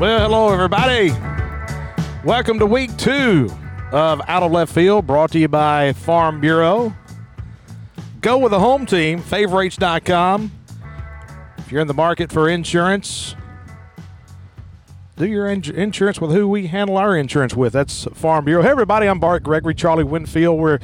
Well, hello, everybody. Welcome to week two of Out of Left Field, brought to you by Farm Bureau. Go with the home team, favorites.com. If you're in the market for insurance, do your in- insurance with who we handle our insurance with. That's Farm Bureau. Hey, everybody, I'm Bart Gregory, Charlie Winfield. We're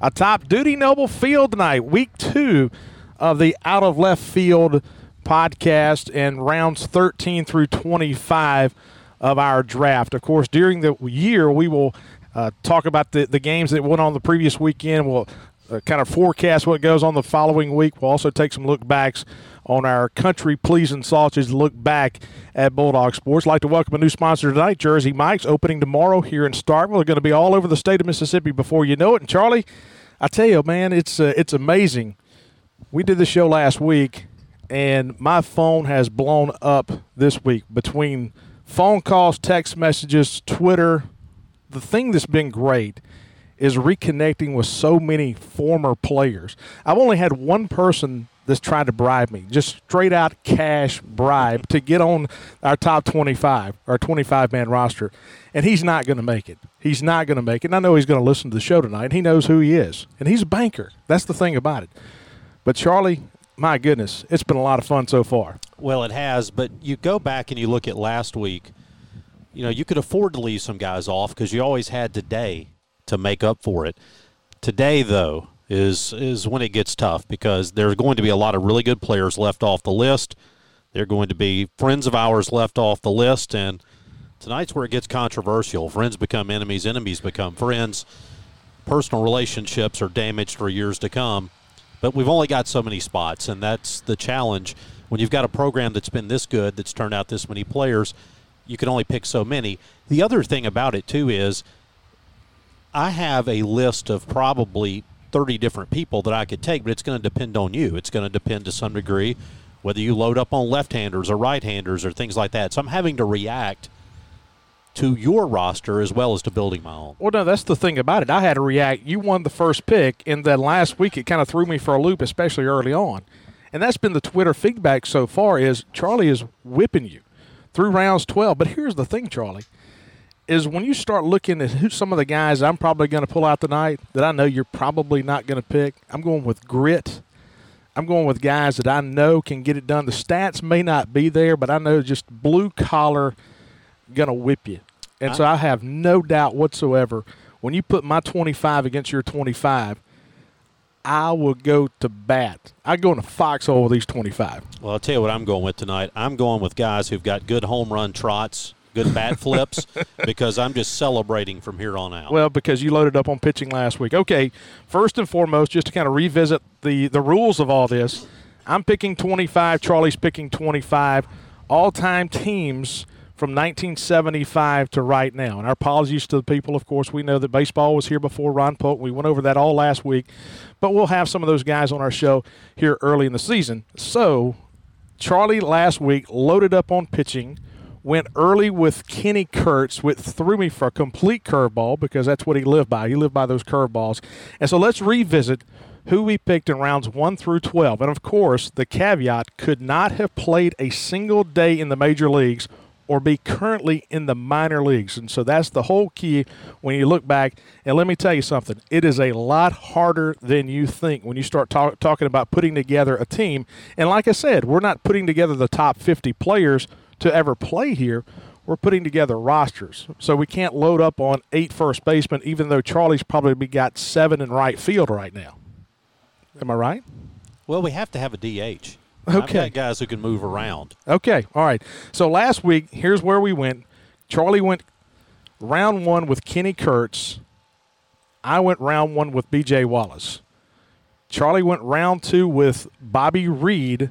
atop Dudy Noble Field tonight, week two of the Out of Left Field podcast and rounds 13 through 25 of our draft. Of course, during the year, we will uh, talk about the, the games that went on the previous weekend. We'll uh, kind of forecast what goes on the following week. We'll also take some look backs on our country pleasing sausage look back at Bulldog Sports. I'd like to welcome a new sponsor tonight, Jersey Mike's, opening tomorrow here in Starkville. They're going to be all over the state of Mississippi before you know it. And Charlie, I tell you, man, it's uh, it's amazing. We did the show last week, and my phone has blown up this week between phone calls, text messages, Twitter. The thing that's been great is reconnecting with so many former players. I've only had one person that's tried to bribe me, just straight out cash bribe to get on our top 25, our 25 man roster. And he's not going to make it. He's not going to make it. And I know he's going to listen to the show tonight. He knows who he is. And he's a banker. That's the thing about it. But Charlie, my goodness, it's been a lot of fun so far. Well, it has, but you go back and you look at last week. You know, you could afford to leave some guys off because you always had today to make up for it. Today, though, is is when it gets tough because there's going to be a lot of really good players left off the list. They're going to be friends of ours left off the list, and tonight's where it gets controversial. Friends become enemies, enemies become friends. Personal relationships are damaged for years to come. But we've only got so many spots, and that's the challenge. When you've got a program that's been this good, that's turned out this many players, you can only pick so many. The other thing about it, too, is I have a list of probably 30 different people that I could take, but it's going to depend on you. It's going to depend to some degree whether you load up on left handers or right handers or things like that. So I'm having to react to your roster as well as to building my own. Well, no, that's the thing about it. I had to react. You won the first pick, and then last week it kind of threw me for a loop, especially early on. And that's been the Twitter feedback so far is Charlie is whipping you through rounds 12. But here's the thing, Charlie, is when you start looking at who some of the guys I'm probably going to pull out tonight that I know you're probably not going to pick, I'm going with grit. I'm going with guys that I know can get it done. The stats may not be there, but I know just blue collar – going to whip you. And I, so I have no doubt whatsoever when you put my 25 against your 25, I will go to bat. I go in a foxhole with these 25. Well, I'll tell you what I'm going with tonight. I'm going with guys who've got good home run trots, good bat flips, because I'm just celebrating from here on out. Well, because you loaded up on pitching last week. Okay, first and foremost, just to kind of revisit the, the rules of all this, I'm picking 25. Charlie's picking 25. All time teams from 1975 to right now. And our apologies to the people, of course. We know that baseball was here before Ron Polk. We went over that all last week, but we'll have some of those guys on our show here early in the season. So, Charlie last week loaded up on pitching, went early with Kenny Kurtz, which threw me for a complete curveball because that's what he lived by. He lived by those curveballs. And so let's revisit who we picked in rounds 1 through 12. And of course, the caveat could not have played a single day in the major leagues or be currently in the minor leagues. And so that's the whole key when you look back. And let me tell you something it is a lot harder than you think when you start talk, talking about putting together a team. And like I said, we're not putting together the top 50 players to ever play here. We're putting together rosters. So we can't load up on eight first basemen, even though Charlie's probably got seven in right field right now. Am I right? Well, we have to have a DH. Okay. guys who can move around. Okay. All right. So last week, here's where we went. Charlie went round one with Kenny Kurtz. I went round one with B.J. Wallace. Charlie went round two with Bobby Reed.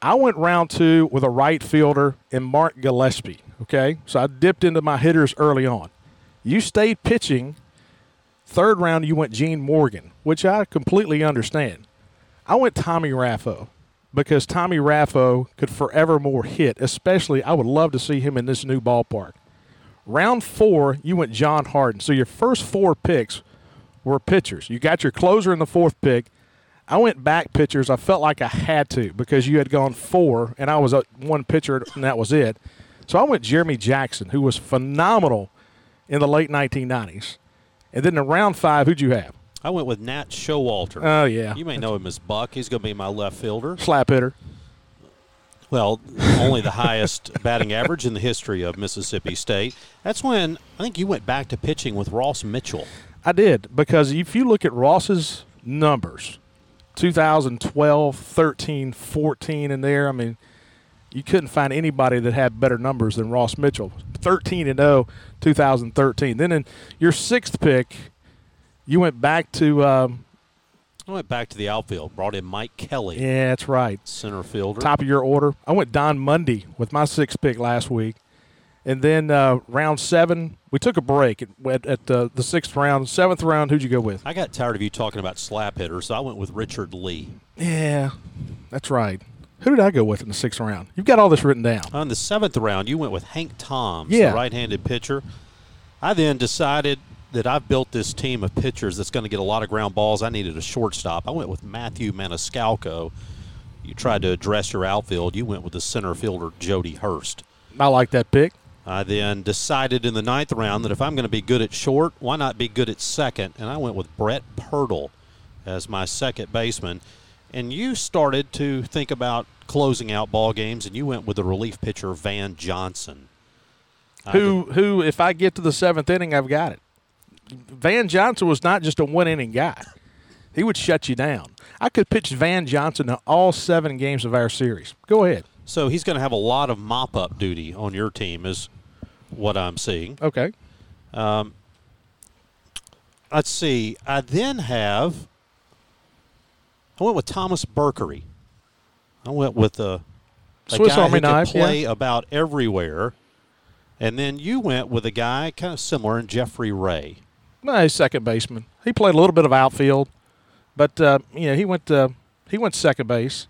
I went round two with a right fielder in Mark Gillespie. Okay. So I dipped into my hitters early on. You stayed pitching. Third round, you went Gene Morgan, which I completely understand. I went Tommy Raffo because Tommy Raffo could forevermore hit, especially I would love to see him in this new ballpark. Round four, you went John Harden. So your first four picks were pitchers. You got your closer in the fourth pick. I went back pitchers. I felt like I had to because you had gone four, and I was one pitcher, and that was it. So I went Jeremy Jackson, who was phenomenal in the late 1990s. And then in round five, who'd you have? I went with Nat Showalter. Oh, yeah. You may know him as Buck. He's going to be my left fielder. Slap hitter. Well, only the highest batting average in the history of Mississippi State. That's when I think you went back to pitching with Ross Mitchell. I did because if you look at Ross's numbers, 2012, 13, 14 in there, I mean, you couldn't find anybody that had better numbers than Ross Mitchell. 13 and 0, 2013. Then in your sixth pick, you went back to. Um, I went back to the outfield, brought in Mike Kelly, yeah, that's right. center fielder. Top of your order. I went Don Mundy with my sixth pick last week. And then uh, round seven, we took a break at, at, uh, the sixth round. Seventh round, who'd you go with? I got tired of you talking about slap hitters, so I went with Richard Lee. Yeah, that's right. Who did I go with in the sixth round? You've got all this written down. On the seventh round, you went with Hank Toms, Yeah. the right-handed pitcher. I then decided that I've built this team of pitchers that's going to get a lot of ground balls. I needed a shortstop. I went with Matthew Maniscalco. You tried to address your outfield. You went with the center fielder Jody Hurst. I like that pick. I then decided in the ninth round that if I'm going to be good at short, why not be good at second? And I went with Brett Pirtle as my second baseman. And you started to think about closing out ball games, and you went with the relief pitcher Van Johnson. Who, who, if I get to the seventh inning, I've got it. Van Johnson was not just a one inning guy, he would shut you down. I could pitch Van Johnson to all seven games of our series. Go ahead. So he's going to have a lot of mop up duty on your team, is what I'm seeing. Okay. Um, let's see. I then have. I went with Thomas Berkery. I went with a, a Swiss guy Army who knife, play yeah. about everywhere. And then you went with a guy kind of similar in Jeffrey Ray. He's second baseman. He played a little bit of outfield, but uh, you know he went uh, he went second base.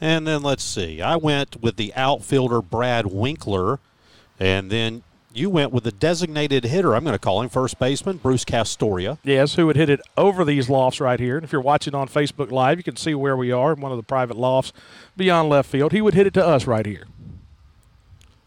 And then let's see. I went with the outfielder Brad Winkler, and then you went with the designated hitter. I'm going to call him first baseman Bruce Castoria. Yes, who would hit it over these lofts right here. And if you're watching on Facebook Live, you can see where we are in one of the private lofts beyond left field. He would hit it to us right here.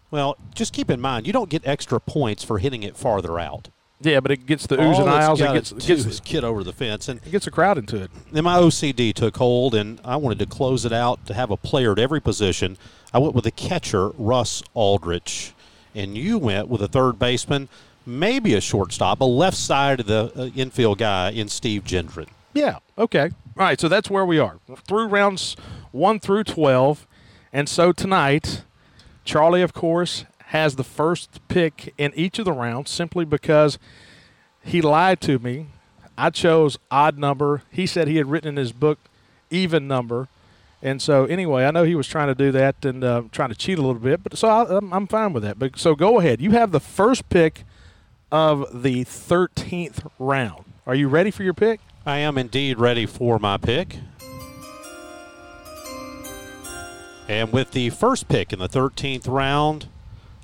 Well, just keep in mind you don't get extra points for hitting it farther out. Yeah, but it gets the oohs and ahs. It gets, it gets, is get over the fence, and it gets a crowd into it. then my OCD took hold, and I wanted to close it out to have a player at every position. I went with the catcher Russ Aldrich, and you went with a third baseman, maybe a shortstop, a left side of the uh, infield guy in Steve Gendron. Yeah. Okay. All right. So that's where we are through rounds one through twelve, and so tonight, Charlie, of course, has the first pick in each of the rounds simply because he lied to me. I chose odd number. He said he had written in his book even number. And so, anyway, I know he was trying to do that and uh, trying to cheat a little bit, but so I, I'm, I'm fine with that. But so go ahead. You have the first pick of the 13th round. Are you ready for your pick? I am indeed ready for my pick. And with the first pick in the 13th round,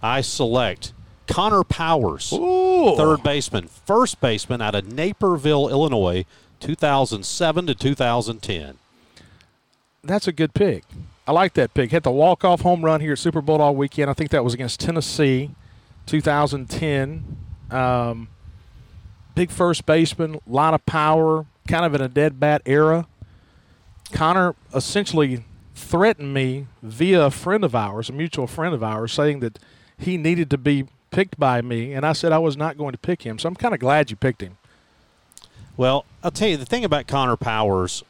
I select Connor Powers, Ooh. third baseman, first baseman out of Naperville, Illinois, 2007 to 2010. That's a good pick. I like that pick. Hit the walk off home run here at Super Bulldog weekend. I think that was against Tennessee, 2010. Um, big first baseman, lot of power, kind of in a dead bat era. Connor essentially threatened me via a friend of ours, a mutual friend of ours, saying that he needed to be picked by me, and I said I was not going to pick him. So I'm kind of glad you picked him. Well, I'll tell you the thing about Connor Powers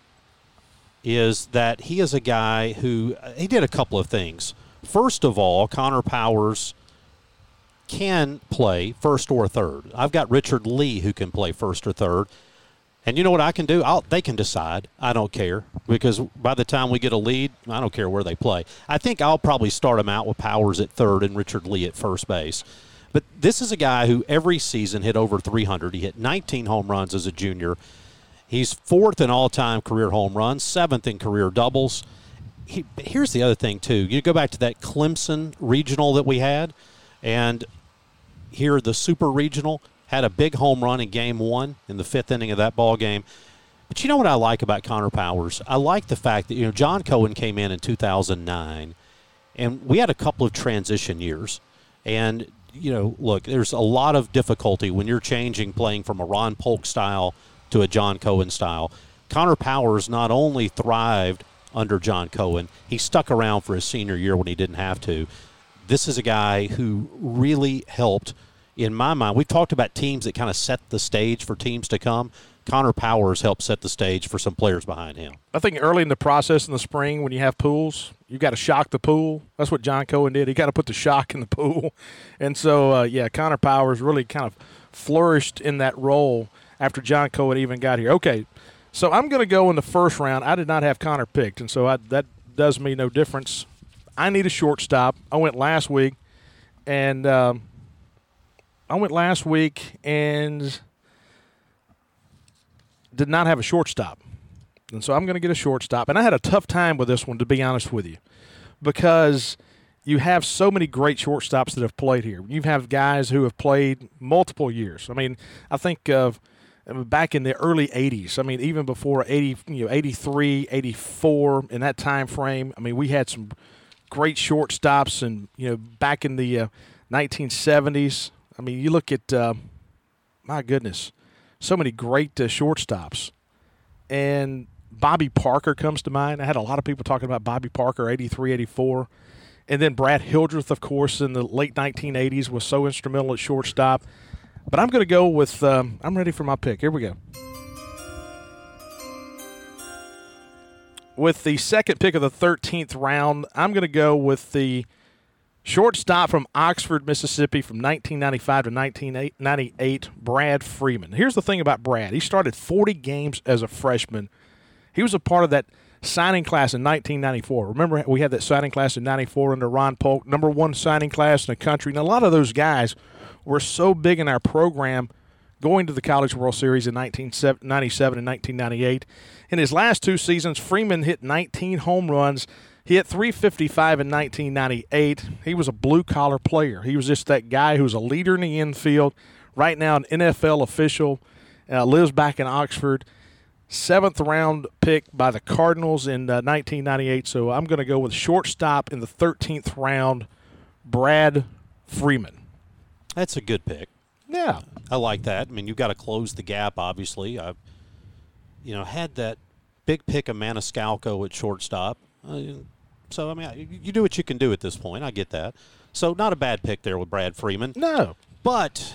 is that he is a guy who uh, he did a couple of things. First of all, Connor Powers can play first or third. I've got Richard Lee who can play first or third. And you know what I can do? I'll, they can decide. I don't care because by the time we get a lead, I don't care where they play. I think I'll probably start them out with Powers at third and Richard Lee at first base. But this is a guy who every season hit over 300. He hit 19 home runs as a junior. He's fourth in all-time career home runs, seventh in career doubles. He, here's the other thing too. You go back to that Clemson regional that we had, and here the Super Regional had a big home run in Game One in the fifth inning of that ball game. But you know what I like about Connor Powers? I like the fact that you know John Cohen came in in 2009, And we had a couple of transition years. And, you know, look, there's a lot of difficulty when you're changing playing from a Ron Polk style to a John Cohen style. Connor Powers not only thrived under John Cohen, he stuck around for his senior year when he didn't have to. This is a guy who really helped, in my mind. We've talked about teams that kind of set the stage for teams to come. Connor Powers helped set the stage for some players behind him. I think early in the process in the spring, when you have pools, you got to shock the pool. That's what John Cohen did. He got to put the shock in the pool, and so uh, yeah, Connor Powers really kind of flourished in that role after John Cohen even got here. Okay, so I'm going to go in the first round. I did not have Connor picked, and so I, that does me no difference. I need a shortstop. I went last week, and um, I went last week and did not have a shortstop. And so I'm going to get a shortstop. And I had a tough time with this one, to be honest with you, because you have so many great shortstops that have played here. You have guys who have played multiple years. I mean, I think of back in the early 80s. I mean, even before 80, you know, 83, 84 in that time frame. I mean, we had some great shortstops and, you know, back in the uh, 1970s. I mean, you look at uh, my goodness, so many great uh, shortstops. And Bobby Parker comes to mind. I had a lot of people talking about Bobby Parker, 83, 84. And then Brad Hildreth, of course, in the late 1980s was so instrumental at shortstop. But I'm going to go with, um, I'm ready for my pick. Here we go. With the second pick of the 13th round, I'm going to go with the shortstop from Oxford, Mississippi from 1995 to 1998, Brad Freeman. Here's the thing about Brad he started 40 games as a freshman. He was a part of that signing class in 1994. Remember, we had that signing class in 94 under Ron Polk, number one signing class in the country. And a lot of those guys were so big in our program going to the College World Series in 1997 and 1998. In his last two seasons, Freeman hit 19 home runs. He hit 355 in 1998. He was a blue collar player. He was just that guy who was a leader in the infield. Right now, an NFL official, uh, lives back in Oxford. Seventh round pick by the Cardinals in uh, 1998. So I'm going to go with shortstop in the 13th round, Brad Freeman. That's a good pick. Yeah, I like that. I mean, you've got to close the gap. Obviously, I've you know had that big pick of Maniscalco at shortstop. Uh, so I mean, you do what you can do at this point. I get that. So not a bad pick there with Brad Freeman. No, but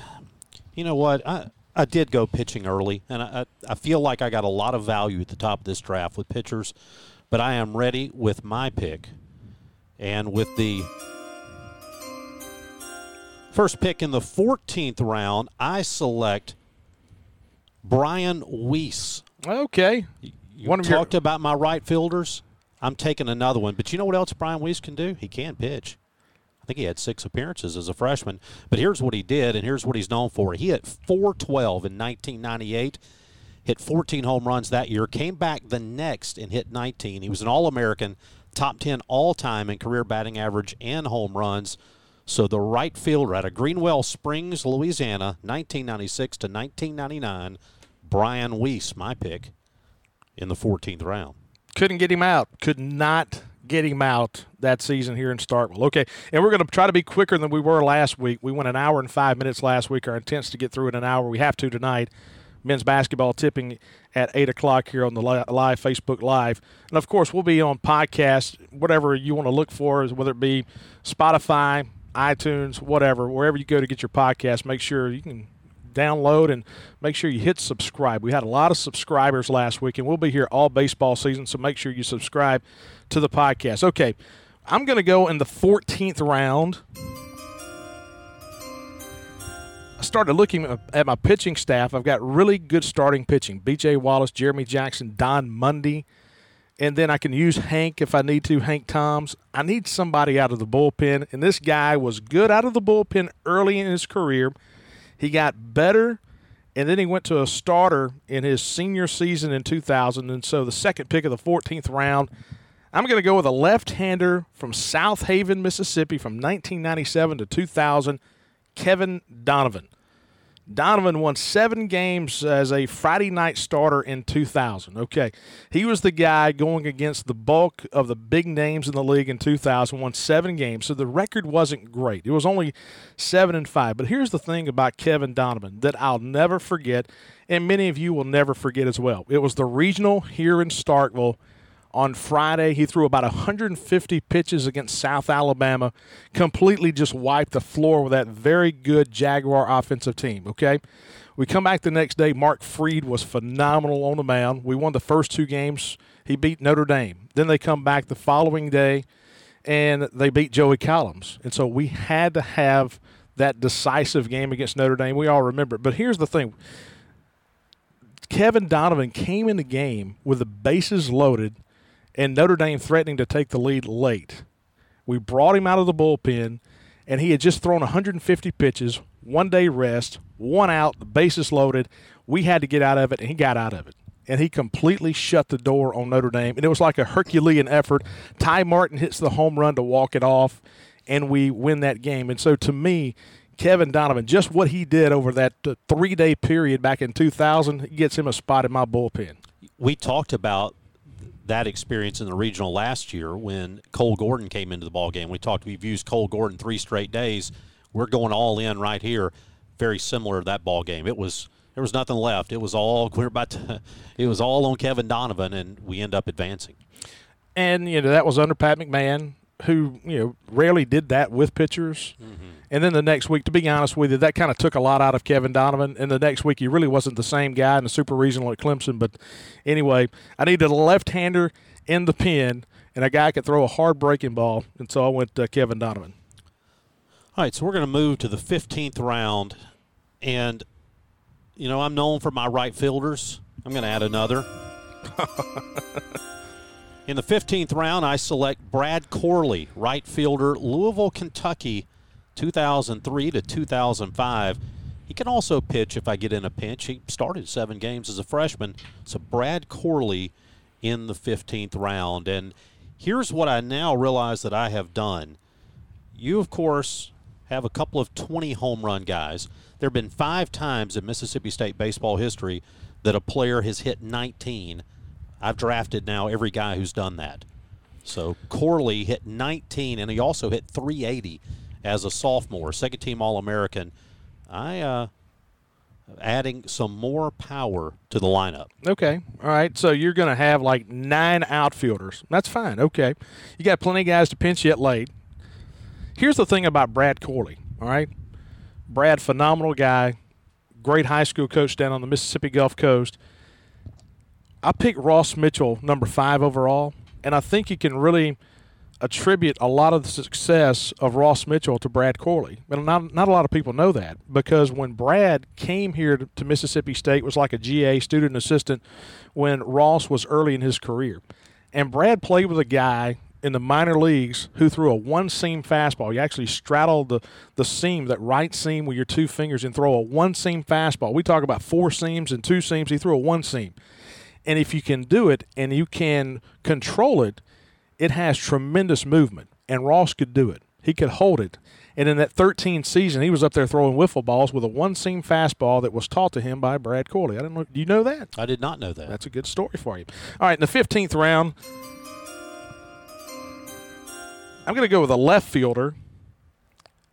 you know what? I I did go pitching early, and I I feel like I got a lot of value at the top of this draft with pitchers. But I am ready with my pick, and with the First pick in the 14th round, I select Brian Weiss. Okay. You one talked your... about my right fielders. I'm taking another one. But you know what else Brian Weiss can do? He can pitch. I think he had six appearances as a freshman. But here's what he did, and here's what he's known for. He hit 412 in 1998, hit 14 home runs that year, came back the next and hit 19. He was an All American, top 10 all time in career batting average and home runs. So the right fielder out of Greenwell Springs, Louisiana, 1996 to 1999, Brian Weiss, my pick, in the 14th round. Couldn't get him out. Could not get him out that season here in Starkville. Okay, and we're going to try to be quicker than we were last week. We went an hour and five minutes last week. Our intent's to get through in an hour. We have to tonight. Men's basketball tipping at 8 o'clock here on the live Facebook Live. And of course, we'll be on podcast, whatever you want to look for, whether it be Spotify, iTunes, whatever, wherever you go to get your podcast, make sure you can download and make sure you hit subscribe. We had a lot of subscribers last week, and we'll be here all baseball season, so make sure you subscribe to the podcast. Okay, I'm going to go in the 14th round. I started looking at my pitching staff. I've got really good starting pitching. B.J. Wallace, Jeremy Jackson, Don Mundy and then I can use Hank if I need to, Hank Toms. I need somebody out of the bullpen, and this guy was good out of the bullpen early in his career. He got better, and then he went to a starter in his senior season in 2000. And so the second pick of the 14th round, I'm going to go with a left-hander from South Haven, Mississippi, from 1997 to 2000, Kevin Donovan. Donovan won seven games as a Friday night starter in 2000. Okay. He was the guy going against the bulk of the big names in the league in 2000, won seven games. So the record wasn't great. It was only seven and five. But here's the thing about Kevin Donovan that I'll never forget, and many of you will never forget as well. It was the regional here in Starkville on Friday. He threw about 150 pitches against South Alabama, completely just wiped the floor with that very good Jaguar offensive team. Okay. We come back the next day. Mark Freed was phenomenal on the mound. We won the first two games. He beat Notre Dame. Then they come back the following day and they beat Joey Collins. And so we had to have that decisive game against Notre Dame. We all remember it. But here's the thing Kevin Donovan came in the game with the bases loaded and Notre Dame threatening to take the lead late. We brought him out of the bullpen, and he had just thrown 150 pitches, one day rest, one out, the bases loaded. We had to get out of it, and he got out of it. And he completely shut the door on Notre Dame. And it was like a Herculean effort. Ty Martin hits the home run to walk it off, and we win that game. And so to me, Kevin Donovan, just what he did over that uh, three day period back in 2000, gets him a spot in my bullpen. We talked about that experience in the regional last year when Cole Gordon came into the ball game. We talked. We've used Cole Gordon three straight days. We're going all in right here. Very similar to that ball game. It was there was nothing left. It was all we're about to. It was all on Kevin Donovan, and we end up advancing. And you know that was under Pat McMahon, who you know rarely did that with pitchers. Mm-hmm. And then the next week, to be honest with you, that kind of took a lot out of Kevin Donovan. And the next week, he really wasn't the same guy in the super regional at Clemson. But anyway, I needed a left hander in the pen and a guy could throw a hard breaking ball. And so I went to Kevin Donovan. All right, so we're going to move to the 15th round. And, you know, I'm known for my right fielders. I'm going to add another. In the 15th round, I select Brad Corley, right fielder, Louisville, Kentucky. 2003 to 2005. He can also pitch if I get in a pinch. He started seven games as a freshman. So Brad Corley in the 15th round. And here's what I now realize that I have done. You, of course, have a couple of 20 home run guys. There have been five times in Mississippi State baseball history that a player has hit 19. I've drafted now every guy who's done that. So Corley hit 19, and he also hit 380 as a sophomore, second team All American. I uh, adding some more power to the lineup. Okay. All right. So you're going to have like nine outfielders. That's fine. Okay. You got plenty of guys to pinch yet late. Here's the thing about Brad Corley. All right. Brad, phenomenal guy, great high school coach down on the Mississippi Gulf Coast. I picked Ross Mitchell, number five overall, and I think he can really – attribute a lot of the success of Ross Mitchell to Brad Corley. But not, not a lot of people know that because when Brad came here to, Mississippi State was like a GA student assistant when Ross was early in his career. And Brad played with a guy in the minor leagues who threw a one seam fastball. You actually straddle the, the seam, that right seam with your two fingers, and throw a one seam fastball. We talk about four seams and two seams. He threw a one seam. And if you can do it and you can control it, it has tremendous movement, and Ross could do it. He could hold it. And in that 13 season, he was up there throwing wiffle balls with a one seam fastball that was taught to him by Brad Corley. I don't know. Do you know that? I did not know that. That's a good story for you. All right, in the 15th round, I'm going to go with a left fielder,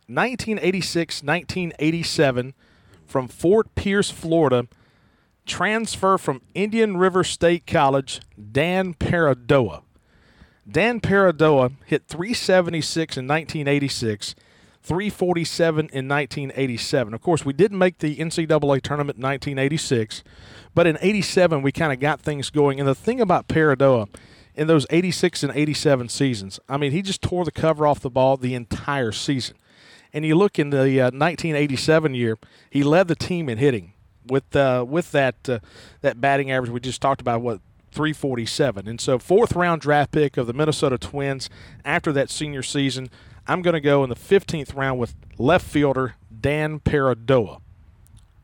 1986 1987, from Fort Pierce, Florida. Transfer from Indian River State College, Dan Paradoa. Dan Paradoa hit 376 in 1986, 347 in 1987. Of course, we didn't make the NCAA tournament in 1986, but in 87 we kind of got things going. And the thing about Paradoa in those 86 and 87 seasons, I mean, he just tore the cover off the ball the entire season. And you look in the uh, 1987 year, he led the team in hitting with uh, with that uh, that batting average we just talked about. What 347. And so, fourth round draft pick of the Minnesota Twins after that senior season. I'm going to go in the 15th round with left fielder Dan Paradoa.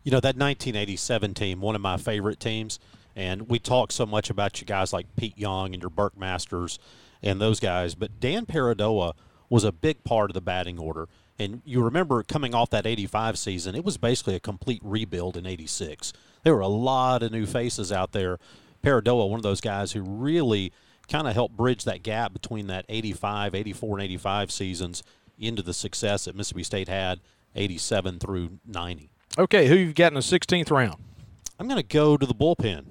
You know, that 1987 team, one of my favorite teams. And we talk so much about you guys like Pete Young and your Burke Masters and those guys. But Dan Paradoa was a big part of the batting order. And you remember coming off that 85 season, it was basically a complete rebuild in 86. There were a lot of new faces out there. Paradoa, one of those guys who really kind of helped bridge that gap between that 85, 84, and 85 seasons into the success that Mississippi State had 87 through 90. Okay, who you've got in the 16th round? I'm going to go to the bullpen.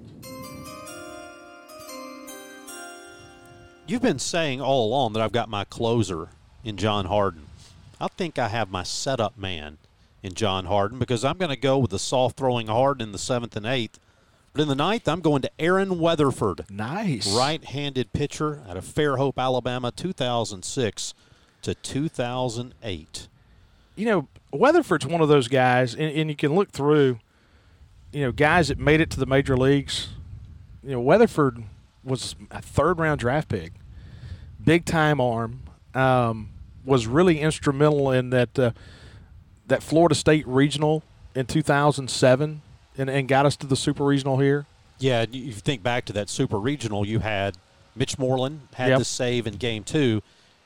You've been saying all along that I've got my closer in John Harden. I think I have my setup man in John Harden because I'm going to go with the soft throwing Harden in the seventh and eighth. But in the ninth, I'm going to Aaron Weatherford, Nice. right handed pitcher out of Fairhope, Alabama, 2006 to 2008. You know, Weatherford's one of those guys, and, and you can look through, you know, guys that made it to the major leagues. You know, Weatherford was a third round draft pick, big time arm, um, was really instrumental in that uh, that Florida State regional in 2007 and, and got us to the super regional here. Yeah, you think back to that super regional, you had Mitch Moreland had Yep. the save in game two.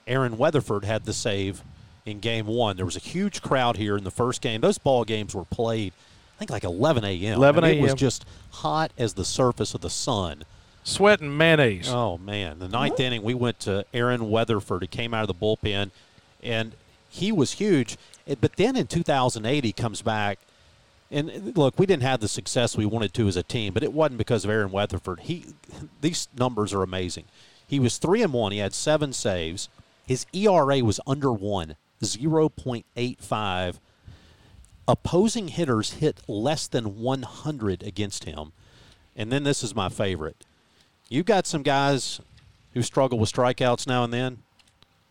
Aaron Weatherford had the save in game one. There was a huge crowd here in the first game. Those ball games were played, I think, like 11 a.m. 11 And It was just hot as the surface of the sun. Sweat and mayonnaise. Oh man, the ninth inning we went to Aaron Weatherford. He came out of the bullpen, and he was huge. But then in 2008, he comes back, and look, we didn't have the success we wanted to as a team, but it wasn't because of Aaron Weatherford. He, these numbers are amazing. He was three and one. He had seven saves. His ERA was under one, 0.85. Opposing hitters hit less than 100 against him. And then this is my favorite. You've got some guys who struggle with strikeouts now and then.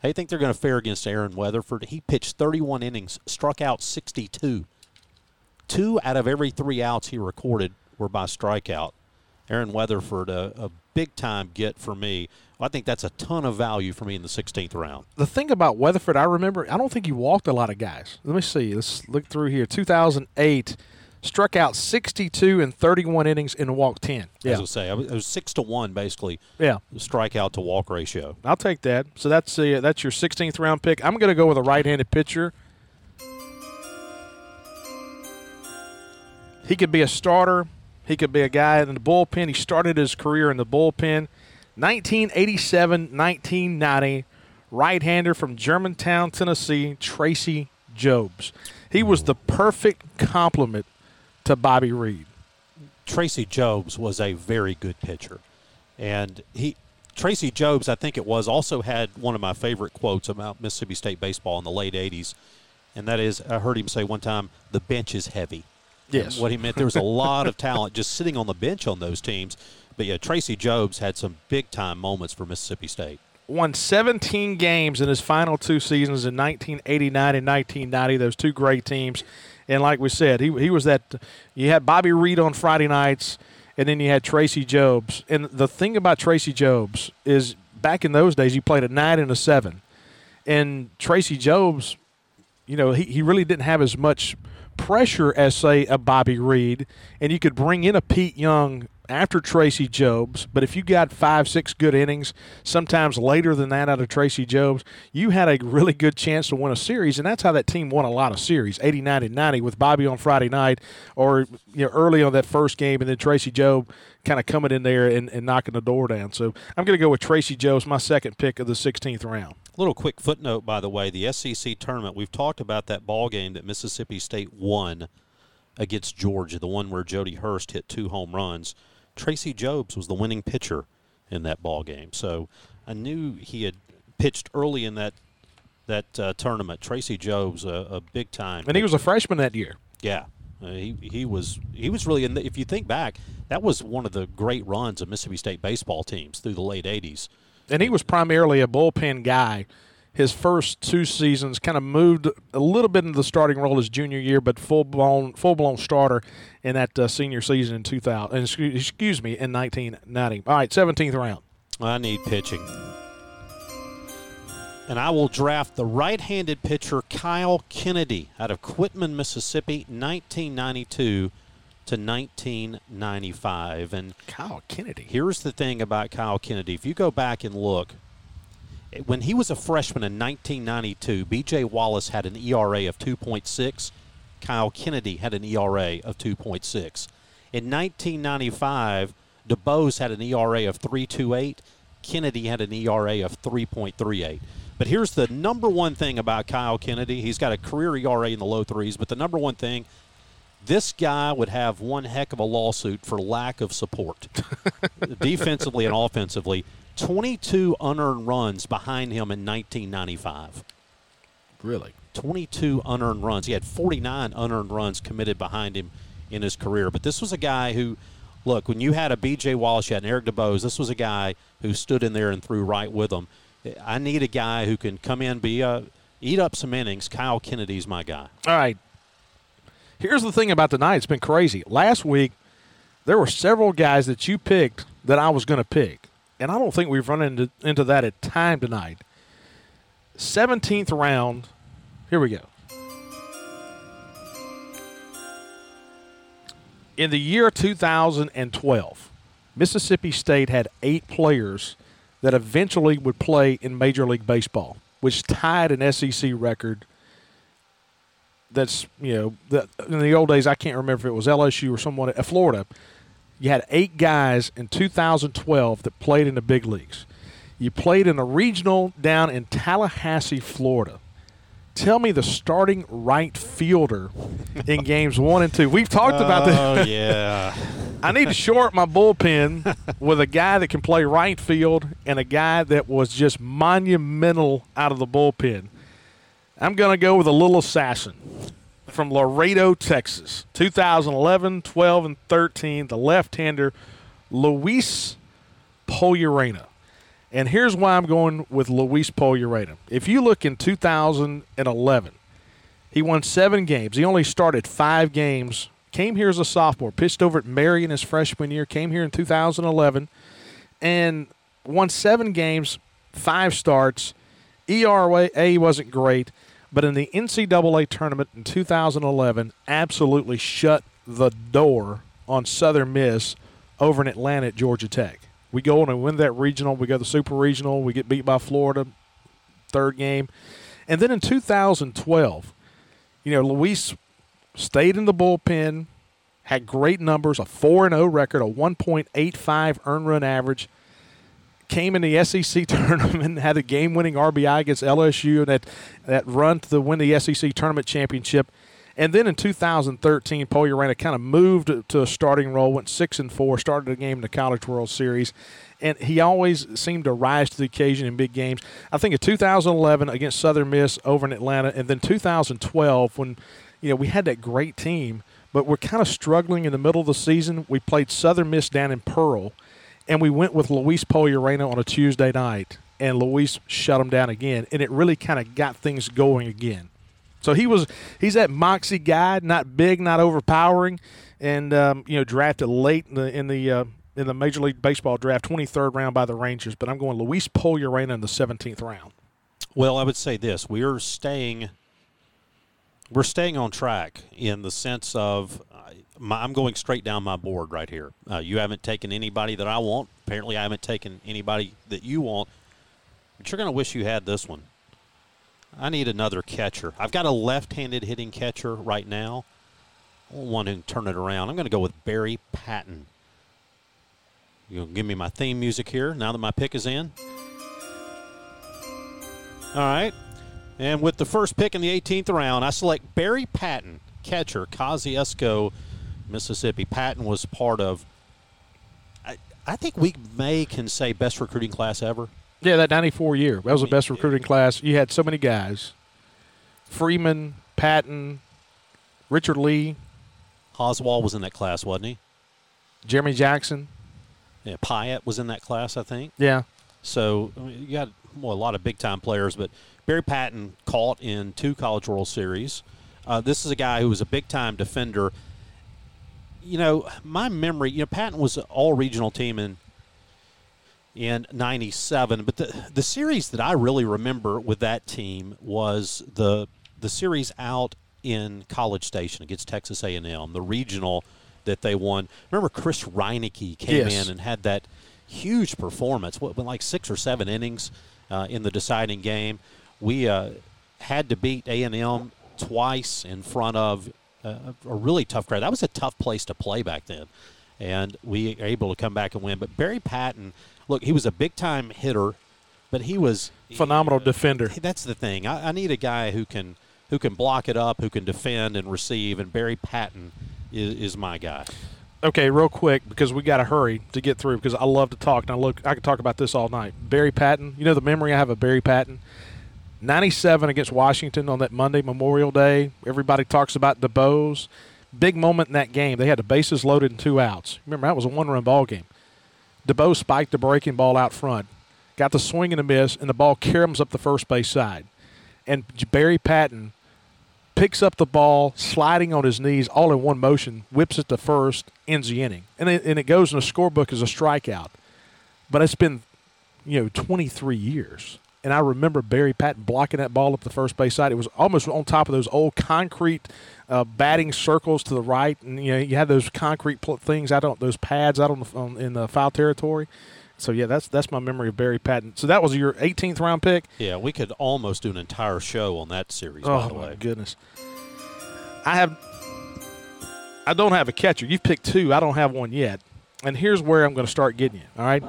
You think they're going to fare against Aaron Weatherford? He pitched 31 innings, struck out 62. Two out of every three outs he recorded were by strikeout. Aaron Weatherford, a, a big time get for me. I think that's a ton of value for me in the 16th round. the thing about Weatherford, I remember, I don't think he walked a lot of guys. Let me see. Let's look through here. 2008, struck out 62 in 31 innings and walked 10. Yeah. As. I say, it was- six to one basically, Yeah. strikeout to walk ratio. I'll take that. So that's uh, that's your 16th round pick. I'm going to go with a right-handed pitcher. He could be a starter. He could be a guy in the bullpen. He started his career in the bullpen. 1987, 1990, right-hander from Germantown, Tennessee, Tracy Jobs. He was the perfect complement to Bobby Reed. Tracy Jobs was a very good pitcher, and he Tracy Jobs, I think it was, also had one of my favorite quotes about Mississippi State baseball in the late '80s, and that is I heard him say one time, "The bench is heavy." Yes. What he meant there was a lot of talent just sitting on the bench on those teams. But yeah, Tracy Jobs had some big time moments for Mississippi State. won 17 games in his final two seasons in 1989 and 1990. Those two great teams, and like we said, he he was that. You had Bobby Reed on Friday nights, and then you had Tracy Jobs. And the thing about Tracy Jobs is, back in those days, he played a nine and a seven, and Tracy Jobs, you know, he, he really didn't have as much pressure as say a Bobby Reed, and you could bring in a Pete Young after Tracy Jobs. But if you got five, six good innings, sometimes later than that out of Tracy Jobs, you had a really good chance to win a series, and that's how that team won a lot of series, 89 and 90 with Bobby on Friday night, or you know early on that first game, and then Tracy Job kind of coming in there and, and knocking the door down. So I'm going to go with Tracy Jobs, my second pick of the 16th round. Little quick footnote, by the way, the SEC tournament. We've talked about that ball game that Mississippi State won against Georgia, the one where Jody Hurst hit two home runs. Tracy Jobs was the winning pitcher in that ball game, so I knew he had pitched early in that that uh, tournament. Tracy Jobs, a, a big time, And he was a freshman that year. yeah. Uh, he he was he was really in the, if you think back, that was one of the great runs of Mississippi State baseball teams through the late '80s. And he was primarily a bullpen guy. His first two seasons kind of moved a little bit into the starting role his junior year, but full blown full blown starter in that uh, senior season in 2000. Excuse, excuse me, in 1990. All right, 17th round. I need pitching. And I will draft the right handed pitcher Kyle Kennedy out of Quitman, Mississippi, 1992 to 1995. And Kyle Kennedy. here's the thing about Kyle Kennedy. If you go back and look, When he was a freshman in 1992, B.J. Wallace had an ERA of 2.6. Kyle Kennedy had an ERA of 2.6. In 1995, DuBose had an ERA of 3.28. Kennedy had an ERA of 3.38. But here's the number one thing about Kyle Kennedy. He's got a career ERA in the low threes, but the number one thing, this guy would have one heck of a lawsuit for lack of support, defensively and offensively. 22 unearned runs behind him in 1995. Really? 22 unearned runs. He had 49 unearned runs committed behind him in his career. But this was a guy who, look, when you had a B.J. Wallace, you had an Eric DuBose, this was a guy who stood in there and threw right with them. I need a guy who can come in, be a, eat up some innings. Kyle Kennedy's my guy. All right. Here's the thing about tonight. It's been crazy. Last week, there were several guys that you picked that I was going to pick. And I don't think we've run into, into that at time tonight. 17th round. Here we go. In the year 2012, Mississippi State had eight players that eventually would play in Major League Baseball, which tied an SEC record. That's you know that in the old days I can't remember if it was LSU or someone at Florida. You had eight guys in 2012 that played in the big leagues. You played in a regional down in Tallahassee, Florida. Tell me the starting right fielder in games one and two. We've talked oh, about this. Oh, yeah. I need to short my bullpen with a guy that can play right field and a guy that was just monumental out of the bullpen. I'm going to go with a little assassin from Laredo, Texas. 2011, 12, and 13, the left-hander Luis Pollorena. And here's why I'm going with Luis Pollorena. If you look in 2011, he won seven games. He only started five games. Came here as a sophomore, pitched over at Marion his freshman year, came here in 2011, and won seven games, five starts. ERA wasn't great, but in the NCAA tournament in 2011, absolutely shut the door on Southern Miss over in Atlanta at Georgia Tech. We go on and win that regional. We go to the super regional. We get beat by Florida, third game. And then in 2012, you know, Luis stayed in the bullpen, had great numbers, a 4 0 record, a 1.85 earned run average. Came in the SEC tournament, had a game winning RBI against LSU, and that, that run to win the SEC tournament championship. And then in 2013, Pollorena kind of moved to a starting role, went six and four, started a game in the College World Series, and he always seemed to rise to the occasion in big games. I think in 2011 against Southern Miss over in Atlanta, and then 2012 when you know we had that great team, but we're kind of struggling in the middle of the season. We played Southern Miss down in Pearl, and we went with Luis Pollorena on a Tuesday night, and Luis shut him down again, and it really kind of got things going again. So he was he's that moxie guy, not big, not overpowering, and um, you know drafted late in the in the uh, in the Major League Baseball draft, 23rd round by the Rangers. But I'm going Luis Pollorena in the 17th round. Well, I would say this: we are staying we're staying on track in the sense of my, I'm going straight down my board right here. Uh, you haven't taken anybody that I want. Apparently, I haven't taken anybody that you want. But you're going to wish you had this one. I need another catcher. I've got a left-handed hitting catcher right now. I want one who can turn it around. I'm going to go with Barry Patton. You'll give me my theme music here now that my pick is in. All right. And with the first pick in the 18th round, I select Barry Patton, catcher, Kosciusko, Mississippi. Patton was part of, I, I think we may can say best recruiting class ever. Yeah, that 94 year. That was the best recruiting class. You had so many guys Freeman, Patton, Richard Lee, Oswald was in that class, wasn't he? Jeremy Jackson. Yeah, Pyatt was in that class, I think. Yeah. So I mean, you got well, a lot of big time players, but Barry Patton caught in two College World Series. Uh, this is a guy who was a big time defender. You know, my memory, you know, Patton was an all regional team in in 97 but the the series that I really remember with that team was the the series out in College Station against Texas A&M the regional that they won remember Chris Reineke came Yes. in and had that huge performance what like 6 or 7 innings uh, in the deciding game. We uh, had to beat A&M twice in front of uh, a really tough crowd. That was a tough place to play back then, and we are able to come back and win. But Barry Patton, look, he was a big time hitter, but he was phenomenal defender. That's the thing. I, I need a guy who can who can block it up, who can defend and receive, and Barry Patton is, is my guy. Okay, real quick because we got to hurry to get through because I love to talk and I look I could talk about this all night. Barry Patton, you know the memory I have of Barry Patton. 97 against Washington on that Monday Memorial Day. Everybody talks about DuBose. Big moment in that game. They had the bases loaded and two outs. Remember that was a one-run ball game. DuBose spiked the breaking ball out front, got the swing and a miss, and the ball caroms up the first base side. And Barry Patton picks up the ball, sliding on his knees, all in one motion, whips it to first, ends the inning, and it, and it goes in the scorebook as a strikeout. But it's been, you know, 23 years, and I remember Barry Patton blocking that ball up the first base side. It was almost on top of those old concrete uh, batting circles to the right, and you know you had those concrete pl- things out on those pads out on, the, on in the foul territory. So yeah, that's that's my memory of Barry Patton. So that was your 18th round pick. Yeah, we could almost do an entire show on that series. Oh by the my way, goodness. I have. I don't have a catcher. You've picked two. I don't have one yet. And here's where I'm going to start getting you. All right.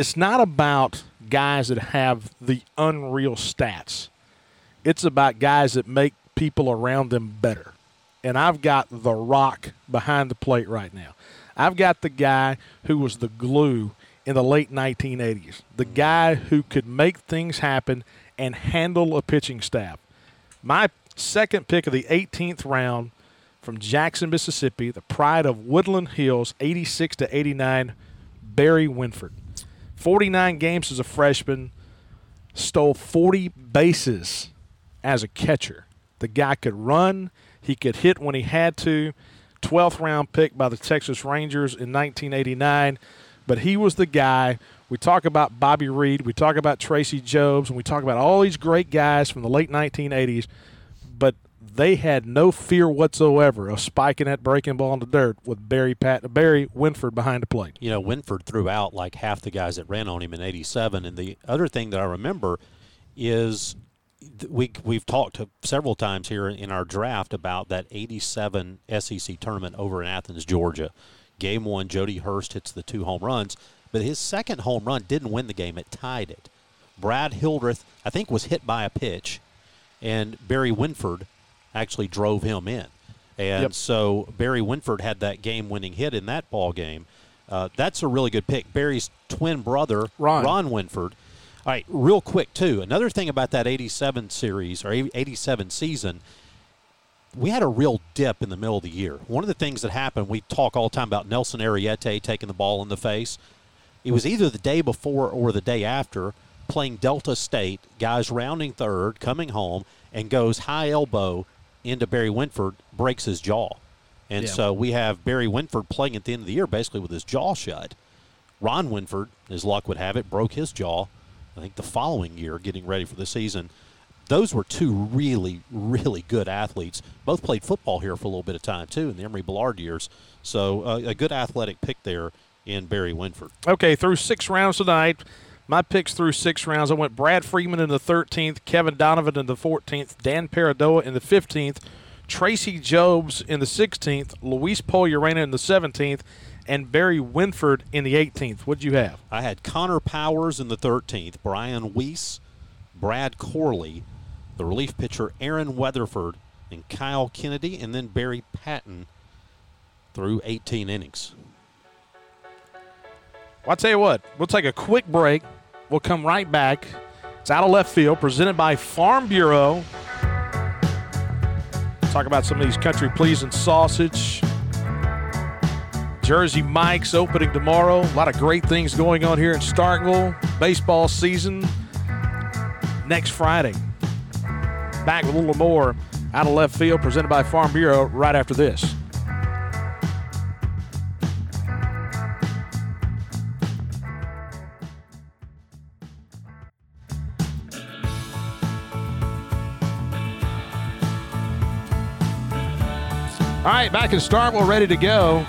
It's not about guys that have the unreal stats. It's about guys that make people around them better. And I've got the rock behind the plate right now. I've got the guy who was the glue in the late 1980s, the guy who could make things happen and handle a pitching staff. My second pick of the 18th round from Jackson, Mississippi, the pride of Woodland Hills, 86 to 89, Barry Winford. 49 games as a freshman, stole 40 bases as a catcher. The guy could run, he could hit when he had to. 12th round pick by the Texas Rangers in 1989, but he was the guy. We talk about Bobby Reed, we talk about Tracy Jobs, and we talk about all these great guys from the late 1980s, but they had no fear whatsoever of spiking that breaking ball in the dirt with Barry Pat Barry Winford behind the plate. you know, Winford threw out like half the guys that ran on him in '87. And the other thing that I remember is we we've talked several times here in our draft about that '87 SEC tournament over in Athens, Georgia. Game one, Jody Hurst hits the two home runs, but his second home run didn't win the game; it tied it. Brad Hildreth, I think, was hit by a pitch, and Barry Winford actually drove him in. And Yep. so Barry Winford had that game-winning hit in that ball game. Uh, that's a really good pick. Barry's twin brother, Ron. Ron Winford. All right, real quick too. Another thing about that '87 series or '87 season, we had a real dip in the middle of the year. One of the things that happened, we talk all the time about Nelson Ariete taking the ball in the face. It was either the day before or the day after playing Delta State, guys rounding third, coming home, and goes high elbow into Barry Winford, breaks his jaw. And Yeah. so we have Barry Winford playing at the end of the year basically with his jaw shut. Ron Winford, as luck would have it, broke his jaw, I think the following year, getting ready for the season. Those were two really, really good athletes. Both played football here for a little bit of time, too, in the Emory Bellard years. So uh, a good athletic pick there in Barry Winford. Okay, through six rounds tonight. My picks through six rounds. I went Brad Freeman in the 13th, Kevin Donovan in the 14th, Dan Paradoa in the 15th, Tracy Jobs in the 16th, Luis Pollorena in the 17th, and Barry Winford in the 18th. What'd you have? I had Connor Powers in the 13th, Brian Weiss, Brad Corley, the relief pitcher Aaron Weatherford, and Kyle Kennedy, and then Barry Patton through 18 innings. Well, I'll tell you what, we'll take a quick break. We'll come right back. It's out of left field, presented by Farm Bureau. Talk about some of these country pleasing sausage. Jersey Mike's opening tomorrow. A lot of great things going on here in Starkville. Baseball season next Friday. Back with a little more out of left field, presented by Farm Bureau right after this. All right, back in Starkville, ready to go.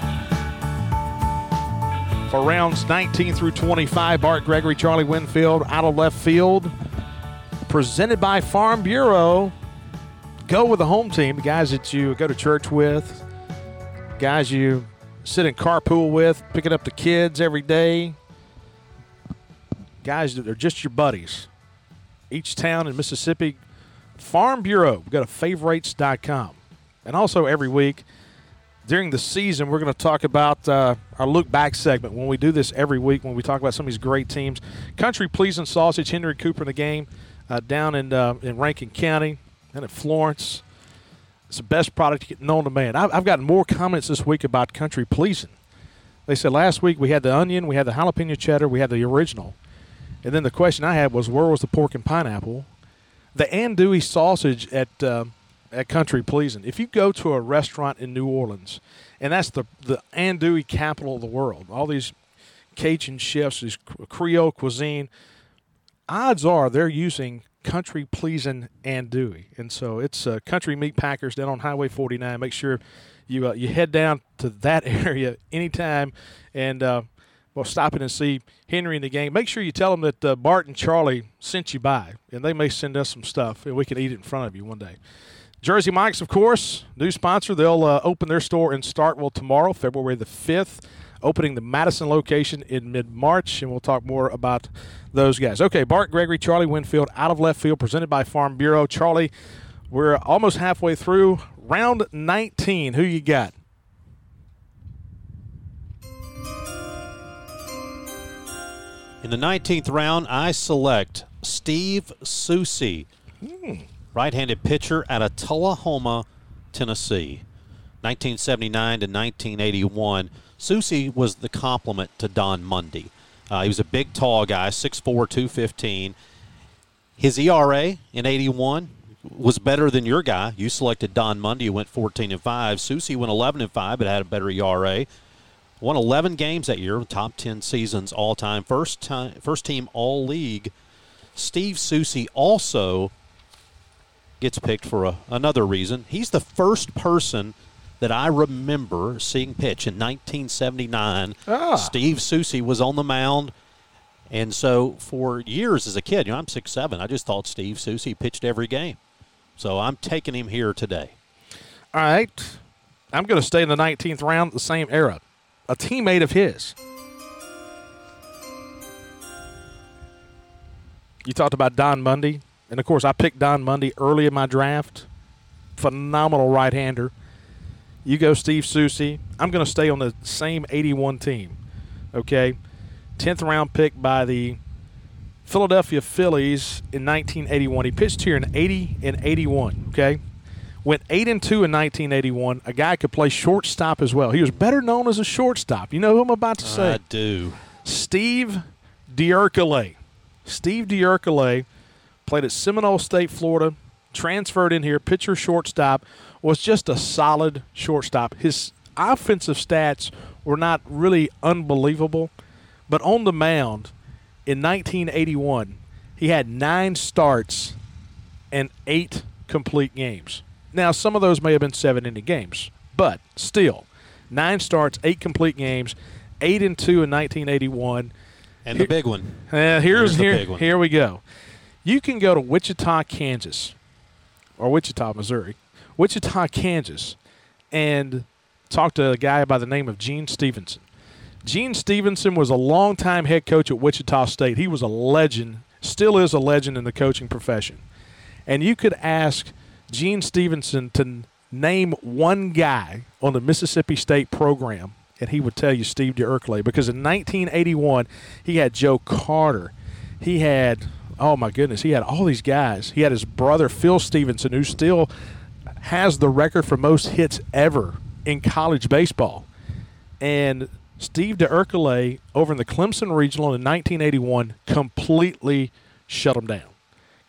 for rounds 19 through 25. Bart Gregory, Charlie Winfield, out of left field. Presented by Farm Bureau. Go with the home team, guys that you go to church with, guys you sit in carpool with, picking up the kids every day, guys that are just your buddies. Each town in Mississippi, Farm Bureau. Go to favorites.com. And also every week during the season, we're going to talk about uh, our look back segment when we do this every week when we talk about some of these great teams. Country Pleasing Sausage, Henry Cooper in the game uh, down in, uh, in Rankin County and at Florence. It's the best product known to man. I've, I've gotten more comments this week about Country Pleasing. They said last week we had the onion, we had the jalapeno cheddar, we had the original. And then the question I had was, where was the pork and pineapple? The andouille sausage at uh, at Country Pleasing. If you go to a restaurant in New Orleans, and that's the the andouille capital of the world, all these Cajun chefs, these Creole cuisine, odds are they're using Country Pleasing andouille, and so it's uh, Country Meat Packers down on Highway 49. Make sure you uh, you head down to that area anytime, and uh, well, stop in and see Henry in the game. Make sure you tell them that uh, Bart and Charlie sent you by, and they may send us some stuff, and we can eat it in front of you one day. Jersey Mike's, of course, new sponsor. They'll uh, open their store in Starkville tomorrow, February the 5th, opening the Madison location in mid March, and we'll talk more about those guys. Okay, Bart Gregory, Charlie Winfield, out of left field, presented by Farm Bureau. Charlie, we're almost halfway through round 19. Who you got? In the 19th round, I select Steve Soucy, right handed pitcher out of Tullahoma, Tennessee. 1979 to 1981. Soucy was the complement to Don Mundy. Uh, he was a big, tall guy, 6'4, 215. His ERA in 81 was better than your guy. You selected Don Mundy, who went 14 and 5. Soucy went 11 and 5, but had a better ERA. Won 11 games that year, top 10 seasons all time. First time, first team all league. Steve Soucy also gets picked for a, another reason. He's the first person that I remember seeing pitch in 1979. Ah. Steve Soucy was on the mound. And so for years as a kid, you know, I'm six seven. I just thought Steve Soucy pitched every game. So I'm taking him here today. All right. I'm going to stay in the 19th round, the same era. A teammate of his. You talked about Don Mundy. And of course, I picked Don Mundy early in my draft. Phenomenal right hander. You go Steve Soucy. I'm going to stay on the same 81 team. Okay. 10th round pick by the Philadelphia Phillies in 1981. He pitched here in 80 and 81. Okay. Went 8 and 2 in 1981. A guy could play shortstop as well. He was better known as a shortstop. You know who I'm about to say? I do. Steve Diurcale. Steve Diurcale played at Seminole State, Florida, transferred in here, pitcher shortstop, was just a solid shortstop. His offensive stats were not really unbelievable, but on the mound in 1981, he had nine starts and eight complete games. Now, some of those may have been seven inning games, but still, nine starts, eight complete games, eight and two in 1981. And the big one. Uh, here's Here's the here, big one. here we go. You can go to Wichita, Kansas, or Wichita, Missouri, Wichita, Kansas, and talk to a guy by the name of Gene Stephenson. Gene Stephenson was a longtime head coach at Wichita State. He was a legend, still is a legend in the coaching profession. And you could ask Gene Stephenson to name one guy on the Mississippi State program, and he would tell you Steve DeUrkley because in 1981 he had Joe Carter, he had oh my goodness, he had all these guys. He had his brother Phil Stephenson, who still has the record for most hits ever in college baseball, and Steve DeUrkley over in the Clemson Regional in 1981 completely shut him down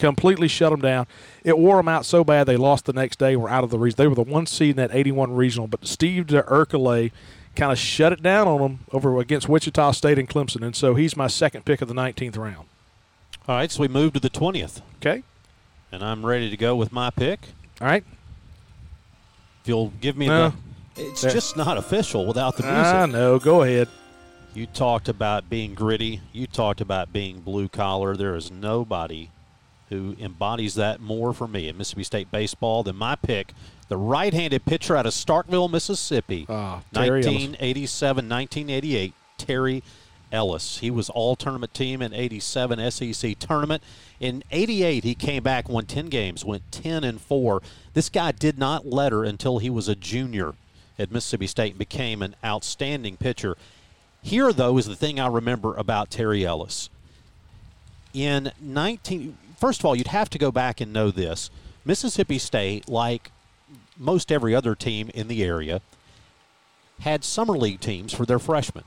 completely shut him down. It wore them out so bad they lost the next day. Were out of the region. They were the one seed in that 81 regional, but Steve DeUrkele kind of shut it down on them over against Wichita State and Clemson, and so he's my second pick of the 19th round. All right, so we move to the 20th. Okay, And I'm ready to go with my pick. all right. If you'll give me No. the. It's There. just not official without the music. I know. Go ahead. You talked about being gritty. You talked about being blue collar. There is nobody who embodies that more for me in Mississippi State baseball than my pick, the right handed pitcher out of Starkville, Mississippi, Ah, 1987 1988, Terry Ellis. He was all tournament team in 87 SEC tournament. In 88, he came back, won 10 games, went 10 and 4. This guy did not letter until he was a junior at Mississippi State and became an outstanding pitcher. Here, though, is the thing I remember about Terry Ellis. In 19, first of all, you'd have to go back and know this. Mississippi State, like most every other team in the area, had summer league teams for their freshmen.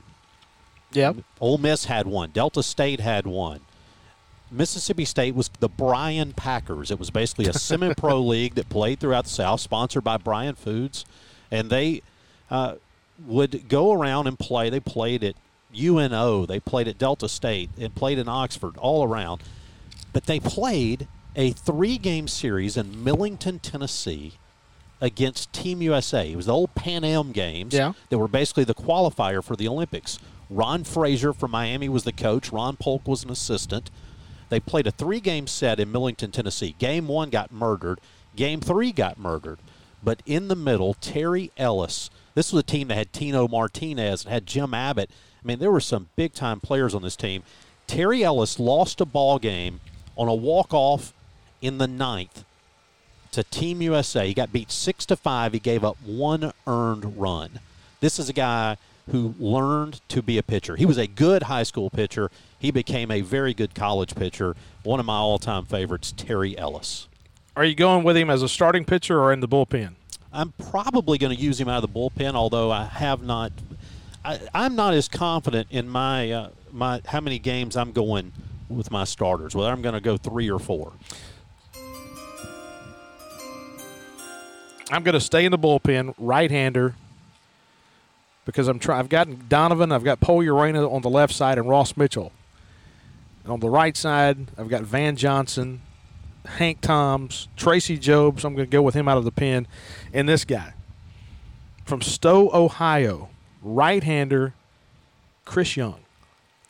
Yeah. Ole Miss had one. Delta State had one. Mississippi State was the Bryan Packers. It was basically a semi-pro league that played throughout the South, sponsored by Bryan Foods, and they uh, would go around and play. They played at UNO, they played at Delta State, and played in Oxford, all around. But they played a three-game series in Millington, Tennessee, against Team USA. It was the old Pan Am games Yeah. that were basically the qualifier for the Olympics. Ron Fraser from Miami was the coach. Ron Polk was an assistant. They played a three game set in Millington, Tennessee. Game one got murdered. Game three got murdered. But in the middle, Terry Ellis. This was a team that had Tino Martinez and had Jim Abbott. I mean, there were some big time players on this team. Terry Ellis lost a ball game on a walk off in the ninth to Team USA. He got beat six to five. He gave up one earned run. This is a guy who learned to be a pitcher. He was a good high school pitcher. He became a very good college pitcher. One of my all-time favorites, Terry Ellis. Are you going with him as a starting pitcher or in the bullpen? I'm probably going to use him out of the bullpen, although I have not. I, I'm not as confident in my uh, my how many games I'm going with my starters. Whether I'm going to go three or four. I'm going to stay in the bullpen, right-hander, because I'm trying. I've got Donovan, I've got Pollorena on the left side, and Ross Mitchell. And on the right side, I've got Van Johnson, Hank Toms, Tracy Jobs. I'm going to go with him out of the pen, and this guy from Stow, Ohio, right-hander, Chris Young.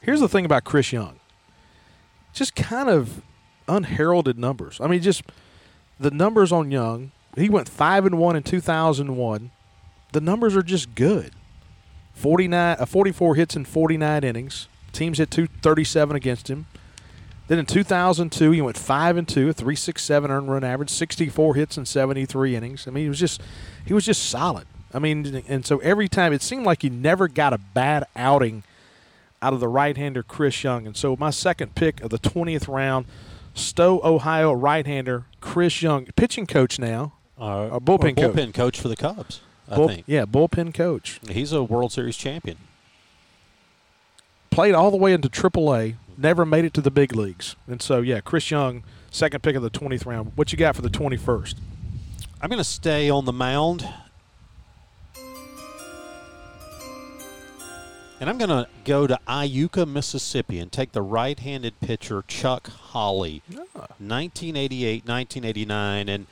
Here's the thing about Chris Young. Just kind of unheralded numbers. I mean, just the numbers on Young. He went five and one in 2001. The numbers are just good. 49, uh, 44 hits in 49 innings. Teams hit 237 against him. Then in 2002, he went five and two, a 3.67 earned run average, 64 hits in 73 innings. I mean, he was just he was just solid. I mean, and so every time it seemed like he never got a bad outing out of the right-hander Chris Young. And so my second pick of the 20th round, Stow, Ohio right-hander Chris Young, pitching coach now. Uh, A bullpen or coach. bullpen coach for the Cubs. I Bull- think Yeah, bullpen coach. he's a World Series champion. Played all the way into AAA, never made it to the big leagues. And so, yeah, Chris Young, second pick of the 20th round. What you got for the 21st? I'm going to stay on the mound. And I'm going to go to Iuka, Mississippi, and take the right handed pitcher, Chuck Holly. Ah. 1988, 1989. And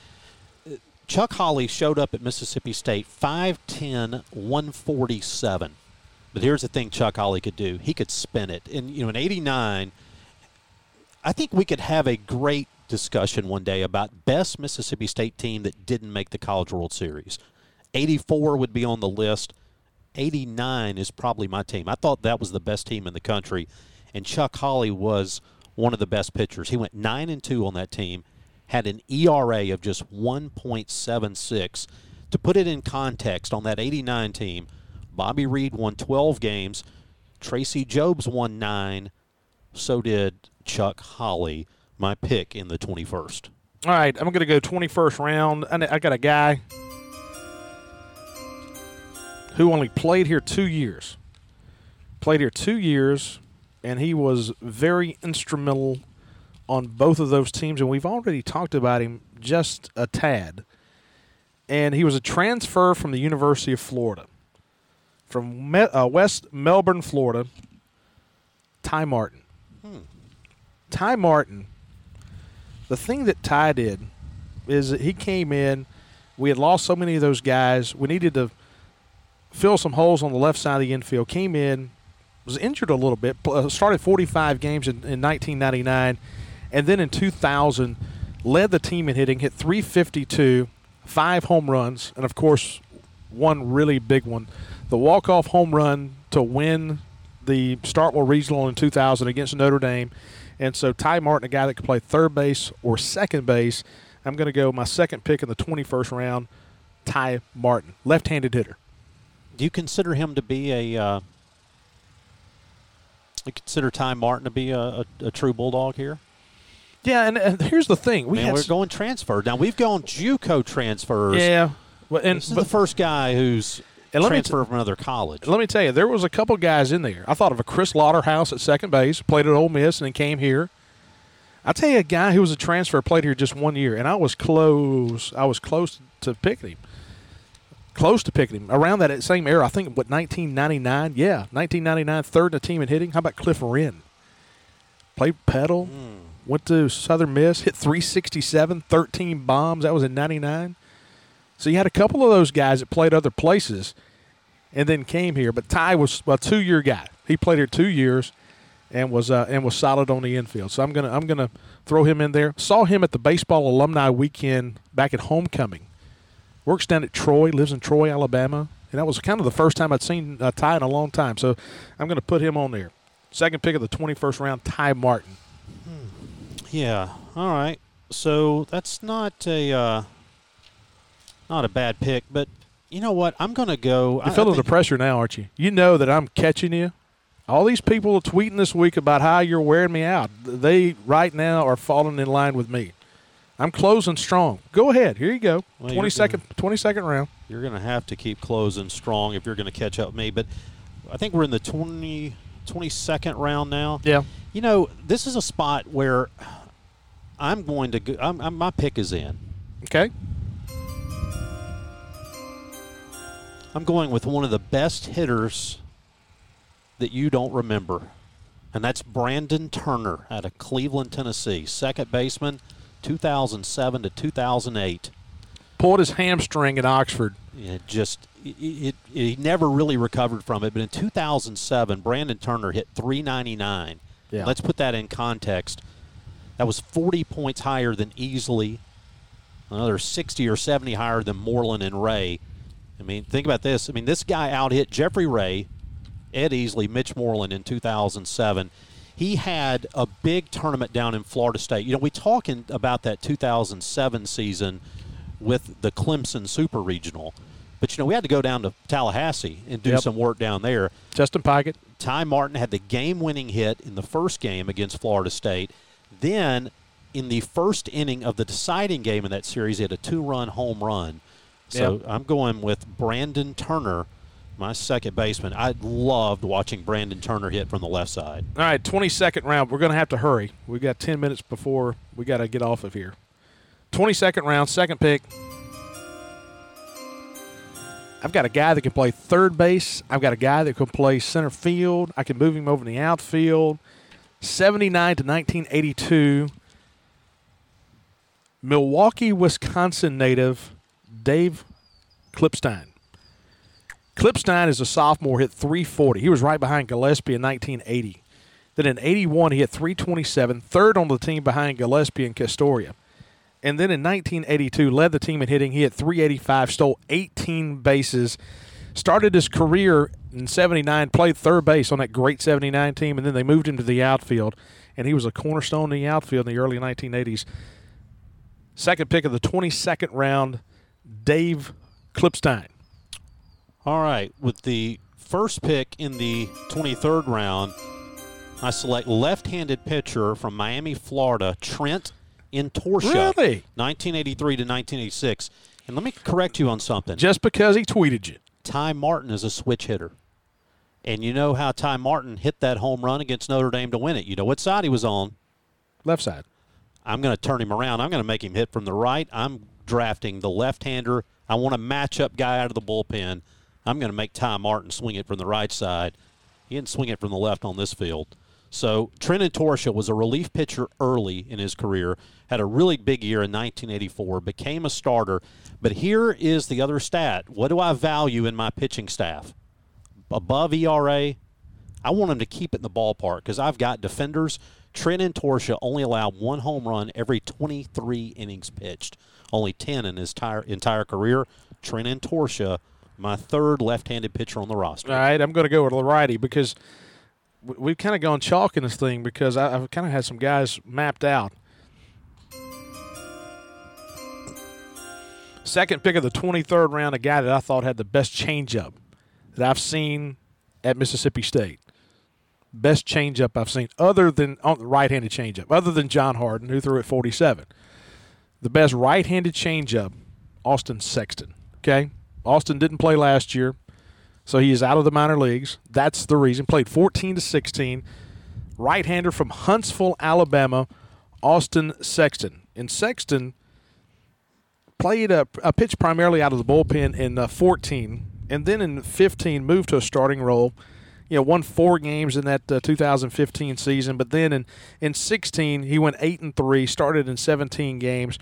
Chuck Holly showed up at Mississippi State 5'10, 147. But here's the thing Chuck Holly could do he could spin it. And, you know, in 89, I think we could have a great discussion one day about best Mississippi State team that didn't make the College World Series. 84 would be on the list. 89 is probably my team. I thought that was the best team in the country, and Chuck Holly was one of the best pitchers. He went 9 and 2 on that team, had an ERA of just 1.76. To put it in context, on that 89 team, Bobby Reed won 12 games, Tracy Jobs won 9, so did Chuck Holly, my pick in the 21st. All right, I'm going to go 21st round. I got a guy who only played here two years. Played here two years, and he was very instrumental on both of those teams. And we've already talked about him just a tad. And he was a transfer from the University of Florida, from Me- uh, West Melbourne, Florida. Ty Martin. Ty Martin the thing that Ty did is that he came in. We had lost so many of those guys. We needed to fill some holes on the left side of the infield. Came in, was injured a little bit. uh, Started 45 games in, in 1999, and then in 2000 led the team in hitting. Hit 352, five home runs, and of course, one really big one, the walk-off home run to win the Starkville Regional in 2000 against Notre Dame. And so Ty Martin, a guy that could play third base or second base, I'm going to go my second pick in the 21st round, Ty Martin, left-handed hitter. Do you consider him to be a? Uh, you consider Ty Martin to be a, a, a true bulldog here? Yeah, and, and here's the thing: we Man, we're s- going transfer now. We've gone JUCO transfers. yeah, well, and This is but the first guy who's And let me transferred from another college. let me tell you, there was a couple guys in there. I thought of a Chris Lauderhouse at second base, played at Ole Miss, and then came here. I tell you, a guy who was a transfer played here just one year, and I was close. I was close to picking him. Close to picking him around that same era. I think what 1999. Yeah, 1999, third in the team in hitting. How about Cliff Wren? Played pedal, hmm. Went to Southern Miss, hit 367, 13 bombs. That was in 99. So you had a couple of those guys that played other places and then came here. But Ty was a two year guy. He played here two years and was uh, and was solid on the infield. So I'm gonna I'm gonna throw him in there. Saw him at the baseball alumni weekend back at homecoming. Works down at Troy, lives in Troy, Alabama, and that was kind of the first time I'd seen uh, Ty in a long time. So I'm gonna put him on there. Second pick of the 21st round, Ty Martin. Yeah. All right. So that's not a uh, not a bad pick, but you know what? I'm going to go. I- You're I feeling the think- pressure now, aren't you? You know that I'm catching you. All these people are tweeting this week about how you're wearing me out. They right now are falling in line with me. I'm closing strong. Go ahead. Here you go. Well, you're Twenty second, twenty second round. You're going to have to keep closing strong if you're going to catch up with me. But I think we're in the 20, 22nd round now. Yeah. You know, this is a spot where I'm going to go. I'm, I'm, my pick is in. Okay. I'm going with one of the best hitters that you don't remember, and that's Brandon Turner out of Cleveland, Tennessee, second baseman, 2007 to 2008. Pulled his hamstring at Oxford. It just it, it, he never really recovered from it. But in 2007, Brandon Turner hit 399. Yeah. Let's put that in context. That was 40 points higher than Easley, another 60 or 70 higher than Moreland and Rea. I mean, think about this. I mean, this guy out hit Jeffrey Rea, Ed Easley, Mitch Moreland in 2007. He had a big tournament down in Florida State. You know, we talking about that 2007 season with the Clemson Super Regional, but you know, we had to go down to Tallahassee and do Yep. some work down there. Justin Pigott. Ty Martin had the game winning hit in the first game against Florida State. Then, in the first inning of the deciding game in that series, he had a two run home run. So Yep. I'm going with Brandon Turner, my second baseman. I loved watching Brandon Turner hit from the left side. All right, twenty second round. We're gonna have to hurry. We've got ten minutes before we got to get off of here. Twenty second round, second pick. I've got a guy that can play third base. I've got a guy that can play center field. I can move him over in the outfield. 79 to 1982. Milwaukee, Wisconsin native Dave Klipstein. Klipstein is a sophomore, hit 340. He was right behind Gillespie in 1980. Then in 81, he hit 327, third on the team behind Gillespie and Castoria. And then in 1982, led the team in hitting. He hit 385, stole 18 bases, started his career in 79, played third base on that great 79 team, and then they moved him to the outfield. And he was a cornerstone in the outfield in the early 1980s. Second pick of the 22nd round, Dave Klipstein. All right, with the first pick in the 23rd round, I select left-handed pitcher from Miami, Florida, Trent Intorcia. Really? 1983 to 1986. And let me correct you on something. Just because he tweeted you. Ty Martin is a switch hitter. And you know how Ty Martin hit that home run against Notre Dame to win it. You know what side he was on. Left side. I'm going to turn him around. I'm going to make him hit from the right. I'm drafting the left-hander. I want a matchup guy out of the bullpen. I'm going to make Ty Martin swing it from the right side. He didn't swing it from the left on this field. So Trent Intorcia was a relief pitcher early in his career, had a really big year in 1984, became a starter. But here is the other stat. What do I value in my pitching staff? Above ERA, I want him to keep it in the ballpark because I've got defenders. Trent Intorcia only allowed one home run every 23 innings pitched, only 10 in his entire, entire career. Trent Intorcia, my third left-handed pitcher on the roster. All right, I'm going to go with the righty because we- we've kind of gone chalk in this thing because I've kind of had some guys mapped out. Second pick of the 23rd round, a guy that I thought had the best changeup that I've seen at Mississippi State. Best changeup I've seen, other than on the right-handed changeup, other than John Harden, who threw at 47. The best right-handed changeup, Austin Sexton. Okay, Austin didn't play last year. So he is out of the minor leagues. That's the reason. Played 14 to 16. Right hander from Huntsville, Alabama, Austin Sexton. And Sexton played a, a pitch primarily out of the bullpen in uh, 14. And then in 15, moved to a starting role. You know, won four games in that uh, 2015 season. But then in, in 16, he went 8 and 3, started in 17 games,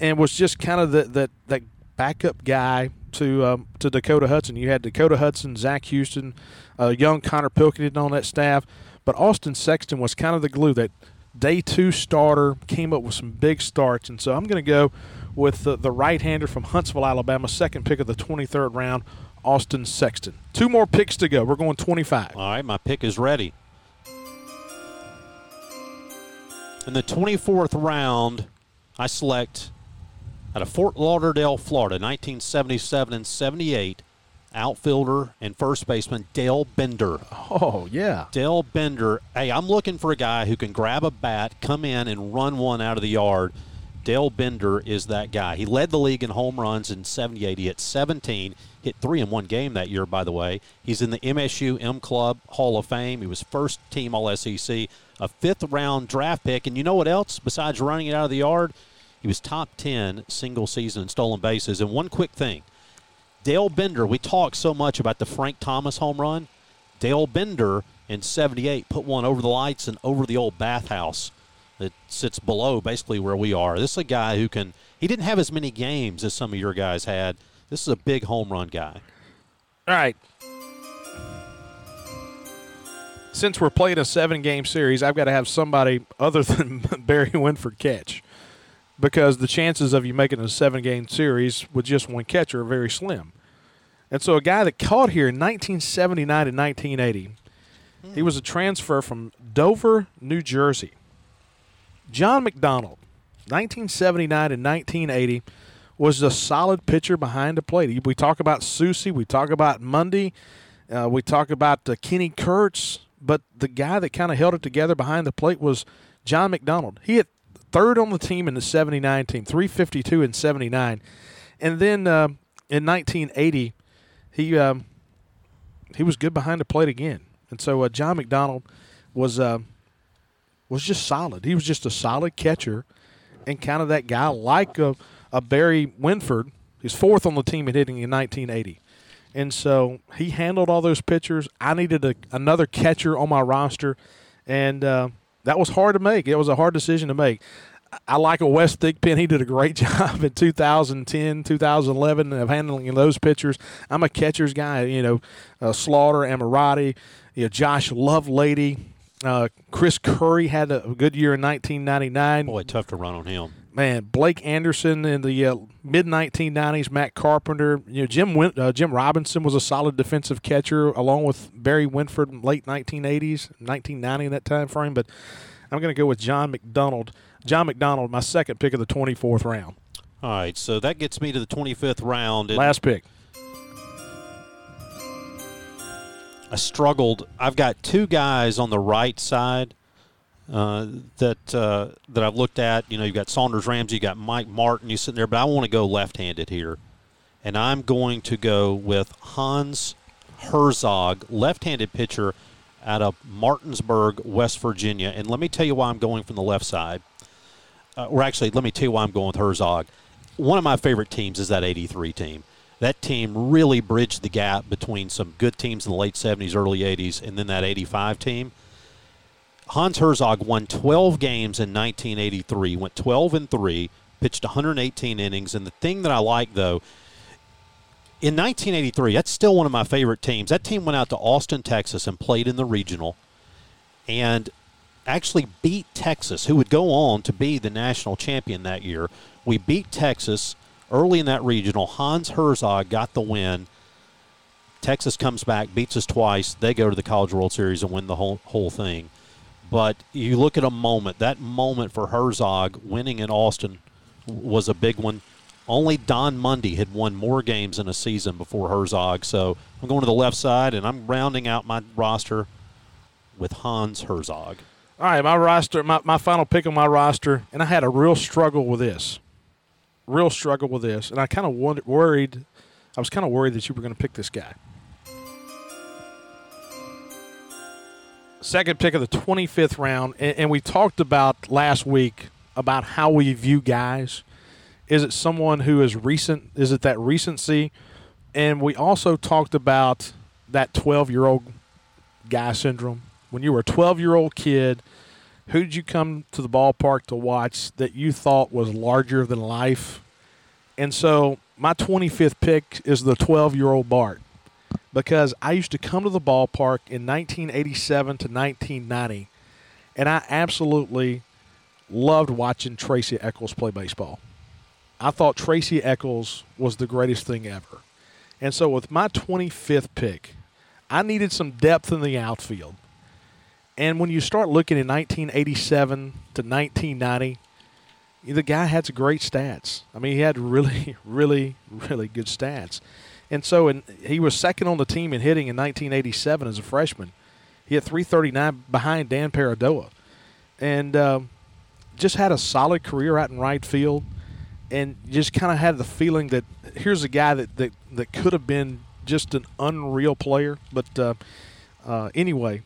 and was just kind of the, the, that backup guy to um, to Dakota Hudson. You had Dakota Hudson, Zach Houston, uh, young Connor Pilkington on that staff, but Austin Sexton was kind of the glue that day two starter came up with some big starts, and so I'm going to go with the, the right-hander from Huntsville, Alabama, second pick of the 23rd round, Austin Sexton. Two more picks to go. We're going 25. All right, my pick is ready. In the 24th round, I select out of Fort Lauderdale, Florida, 1977 and 78, outfielder and first baseman Dale Bender. Oh yeah, Dale Bender. Hey, I'm looking for a guy who can grab a bat, come in, and run one out of the yard. Dale Bender is that guy. He led the league in home runs in 78. He hit 17, hit three in one game that year, by the way. He's in the MSU M Club Hall of Fame. He was first team All SEC, a fifth round draft pick. And you know what else? Besides running it out of the yard, he was top 10 single season in stolen bases. And one quick thing Dale Bender, we talk so much about the Frank Thomas home run. Dale Bender in 78 put one over the lights and over the old bathhouse that sits below basically where we are. This is a guy who can, he didn't have as many games as some of your guys had. This is a big home run guy. All right. Since we're playing a seven game series, I've got to have somebody other than Barry Winford catch because the chances of you making a seven game series with just one catcher are very slim. And so, a guy that caught here in 1979 and 1980, he was a transfer from Dover, New Jersey. John McDonald, 1979 and 1980, was a solid pitcher behind the plate. We talk about Soucy, we talk about Mundy, uh, we talk about uh, Kenny Kurtz, but the guy that kind of held it together behind the plate was John McDonald. He hit third on the team in the 79 team, 352 and 79. And then uh, in 1980, he um, he was good behind the plate again. And so uh, John McDonald was uh, was just solid. He was just a solid catcher and kind of that guy like a, a Barry Winford. He's fourth on the team in hitting in 1980. And so he handled all those pitchers. I needed a, another catcher on my roster, and uh, that was hard to make. It was a hard decision to make. I like a West Thigpen. He did a great job in 2010, 2011 of handling those pitchers. I'm a catcher's guy. You know, uh, Slaughter, Amorati, you know, Josh Lovelady, uh, Chris Curry had a good year in 1999. Boy, tough to run on him. Man, Blake Anderson in the uh, mid 1990s, Matt Carpenter, you know Jim Win- uh, Jim Robinson was a solid defensive catcher, along with Barry Winford in late 1980s, 1990 in that time frame. But I'm going to go with John McDonald. John McDonald, my second pick of the 24th round. All right, so that gets me to the 25th round. And Last pick. I struggled. I've got two guys on the right side uh, that uh, that I've looked at. You know, you've got Saunders Ramsey, you got Mike Martin. You sitting there, but I want to go left-handed here, and I'm going to go with Hans Herzog, left-handed pitcher out of Martinsburg, West Virginia. And let me tell you why I'm going from the left side. Uh, or actually, let me tell you why I'm going with Herzog. One of my favorite teams is that '83 team that team really bridged the gap between some good teams in the late 70s, early 80s, and then that 85 team. Hans Herzog won 12 games in 1983, went 12 and 3, pitched 118 innings. And the thing that I like, though, in 1983, that's still one of my favorite teams. That team went out to Austin, Texas, and played in the regional, and actually beat Texas, who would go on to be the national champion that year. We beat Texas early in that regional. Hans Herzog got the win. Texas comes back, beats us twice. They go to the College World Series and win the whole whole thing. But you look at a moment. That moment for Herzog winning in Austin was a big one. Only Don Mundy had won more games in a season before Herzog. So I'm going to the left side and I'm rounding out my roster with Hans Herzog. All right, my roster, my, my final pick on my roster, and I had a real struggle with this. Real struggle with this. And I kind of worried, I was kind of worried that you were going to pick this guy. Second pick of the 25th round, and, and we talked about last week about how we view guys. Is it someone who is recent? Is it that recency? And we also talked about that 12 year old guy syndrome when you were a 12 year old kid, who did you come to the ballpark to watch that you thought was larger than life? And so my 25th pick is the 12 year old Bart because I used to come to the ballpark in 1987 to 1990, and I absolutely loved watching Tracy Eccles play baseball. I thought Tracy Eccles was the greatest thing ever. And so with my 25th pick, I needed some depth in the outfield. And when you start looking in 1987 to 1990, the guy had some great stats. I mean, he had really, really, really good stats. And so in, he was second on the team in hitting in 1987 as a freshman. He had 339 behind Dan Paradoa. And um, just had a solid career out in right field. And just kind of had the feeling that here's a guy that, that, that could have been just an unreal player. But uh, uh, anyway,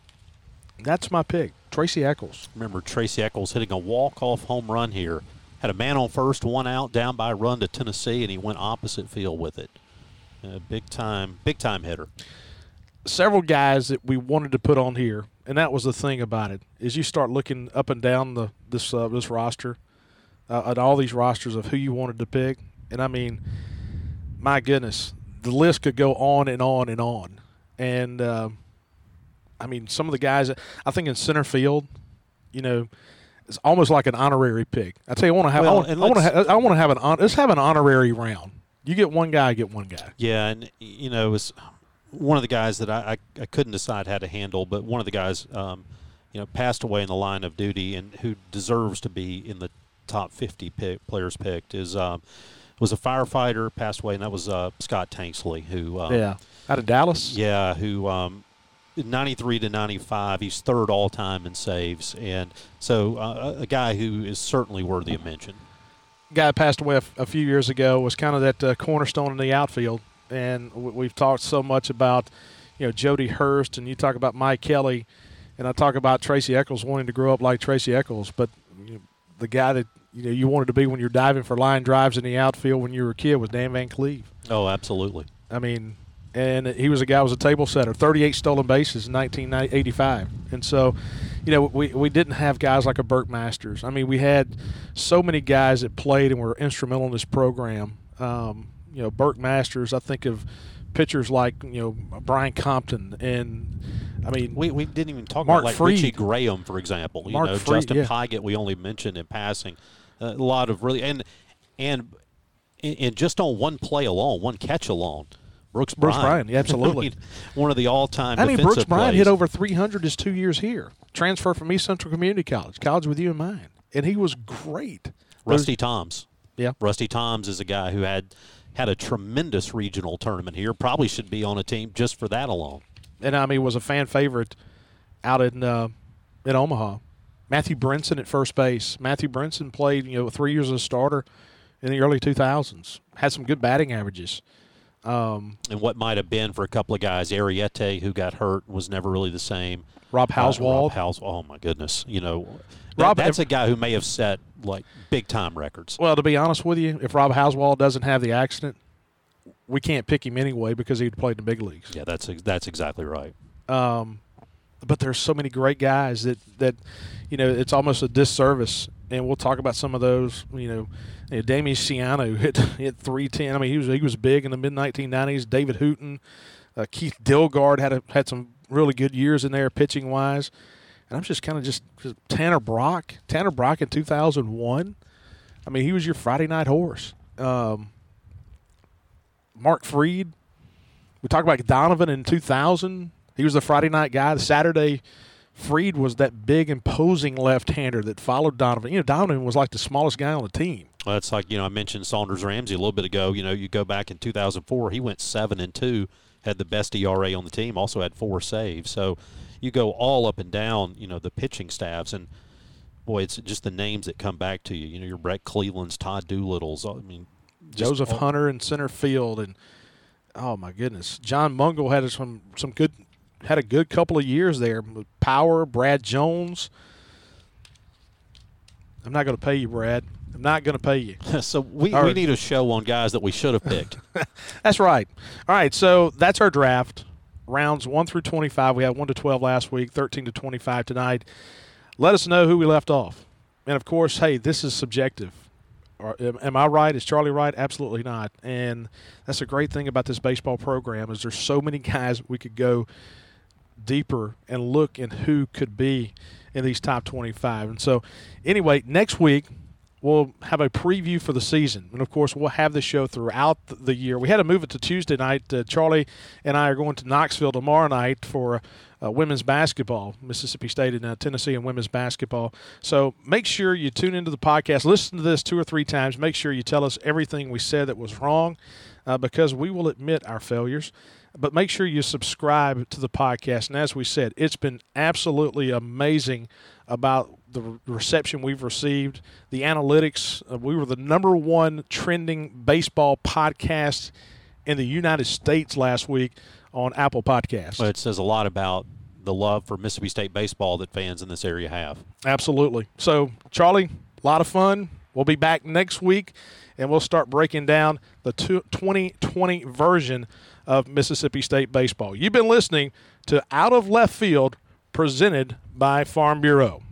that's my pick, Tracy Eccles. Remember Tracy Eccles hitting a walk-off home run here. Had a man on first, one out, down by a run to Tennessee, and he went opposite field with it. A big time, big time hitter. Several guys that we wanted to put on here, and that was the thing about it, is you start looking up and down the this uh, this roster, uh, at all these rosters of who you wanted to pick, and I mean, my goodness, the list could go on and on and on, and. Uh, I mean, some of the guys, I think in center field, you know, it's almost like an honorary pick. I tell you, I want to have, well, I want to, have, I want to have an, let's have an honorary round. You get one guy, I get one guy. Yeah, and you know, it was one of the guys that I, I, I couldn't decide how to handle, but one of the guys, um, you know, passed away in the line of duty and who deserves to be in the top 50 pick, players picked is um, was a firefighter, passed away, and that was uh, Scott Tanksley, who um, yeah, out of Dallas. Yeah, who um, 93 to 95. He's third all time in saves, and so uh, a guy who is certainly worthy of mention. Guy passed away a, few years ago was kind of that uh, cornerstone in the outfield, and we've talked so much about you know Jody Hurst, and you talk about Mike Kelly, and I talk about Tracy Eccles wanting to grow up like Tracy Eccles, but you know, the guy that you know you wanted to be when you're diving for line drives in the outfield when you were a kid was Dan Van Cleve. Oh, absolutely. I mean, and he was a guy who was a table setter, 38 stolen bases in 1985. And so, you know, we, we didn't have guys like a Burke Masters. I mean, we had so many guys that played and were instrumental in this program. Um, you know, Burke Masters, I think of pitchers like, you know, Brian Compton and I mean, we, we didn't even talk Mark about like. Richie Graham, for example. You Mark know, Fried, Justin yeah. Pigott, we only mentioned in passing. a lot of really and and and just on one play alone, one catch alone, Brooks Brooks Bryan, yeah, absolutely. I mean, one of the all-time. I mean, Brooks Bryan hit over 300 his two years here. Transfer from East Central Community College, college with you in mind, and he was great. Rusty Toms. Yeah, Rusty Toms is a guy who had had a tremendous regional tournament here. Probably should be on a team just for that alone. And I mean, was a fan favorite out in uh, in Omaha. Matthew Brinson at first base. Matthew Brinson played you know three years as a starter in the early 2000s. Had some good batting averages. Um, and what might have been for a couple of guys, Ariete, who got hurt, was never really the same. Rob Hauswald. Uh, Rob Haus- oh my goodness, you know, that, Rob, that's if, a guy who may have set like big time records. Well, to be honest with you, if Rob Hauswald doesn't have the accident, we can't pick him anyway because he'd played in the big leagues. Yeah, that's that's exactly right. Um, but there's so many great guys that that you know it's almost a disservice. And we'll talk about some of those. You know, you know Ciano hit hit 310. I mean, he was he was big in the mid 1990s. David Hooten, uh, Keith Dilgard had a, had some really good years in there pitching wise. And I'm just kind of just, just Tanner Brock. Tanner Brock in 2001. I mean, he was your Friday night horse. Um, Mark Freed. We talked about Donovan in 2000. He was the Friday night guy. The Saturday, Freed was that big, imposing left-hander that followed Donovan. You know, Donovan was like the smallest guy on the team. Well, it's like you know I mentioned Saunders Ramsey a little bit ago. You know, you go back in 2004, he went seven and two, had the best ERA on the team, also had four saves. So you go all up and down. You know, the pitching staffs and boy, it's just the names that come back to you. You know, your Brett Cleveland's, Todd Doolittle's. I mean, Joseph all, Hunter in center field, and oh my goodness, John Mungle had some some good had a good couple of years there. Power, Brad Jones. I'm not going to pay you, Brad. I'm not going to pay you. so we, we need a show on guys that we should have picked. that's right. All right, so that's our draft. Rounds 1 through 25. We had 1 to 12 last week, 13 to 25 tonight. Let us know who we left off. And of course, hey, this is subjective. Am I right? Is Charlie right? Absolutely not. And that's a great thing about this baseball program is there's so many guys we could go deeper and look in who could be in these top 25. And so, anyway, next week we'll have a preview for the season. And of course, we'll have the show throughout the year. We had to move it to Tuesday night. Uh, Charlie and I are going to Knoxville tomorrow night for uh, women's basketball, Mississippi State and uh, Tennessee and women's basketball. So make sure you tune into the podcast, listen to this two or three times. Make sure you tell us everything we said that was wrong uh, because we will admit our failures. But make sure you subscribe to the podcast. And as we said, it's been absolutely amazing about the reception we've received, the analytics. Uh, we were the number one trending baseball podcast in the United States last week on Apple Podcasts. Well, it says a lot about the love for Mississippi State baseball that fans in this area have. Absolutely. So, Charlie, a lot of fun. We'll be back next week and we'll start breaking down the 2020 version of Mississippi State baseball. You've been listening to Out of Left Field presented by Farm Bureau.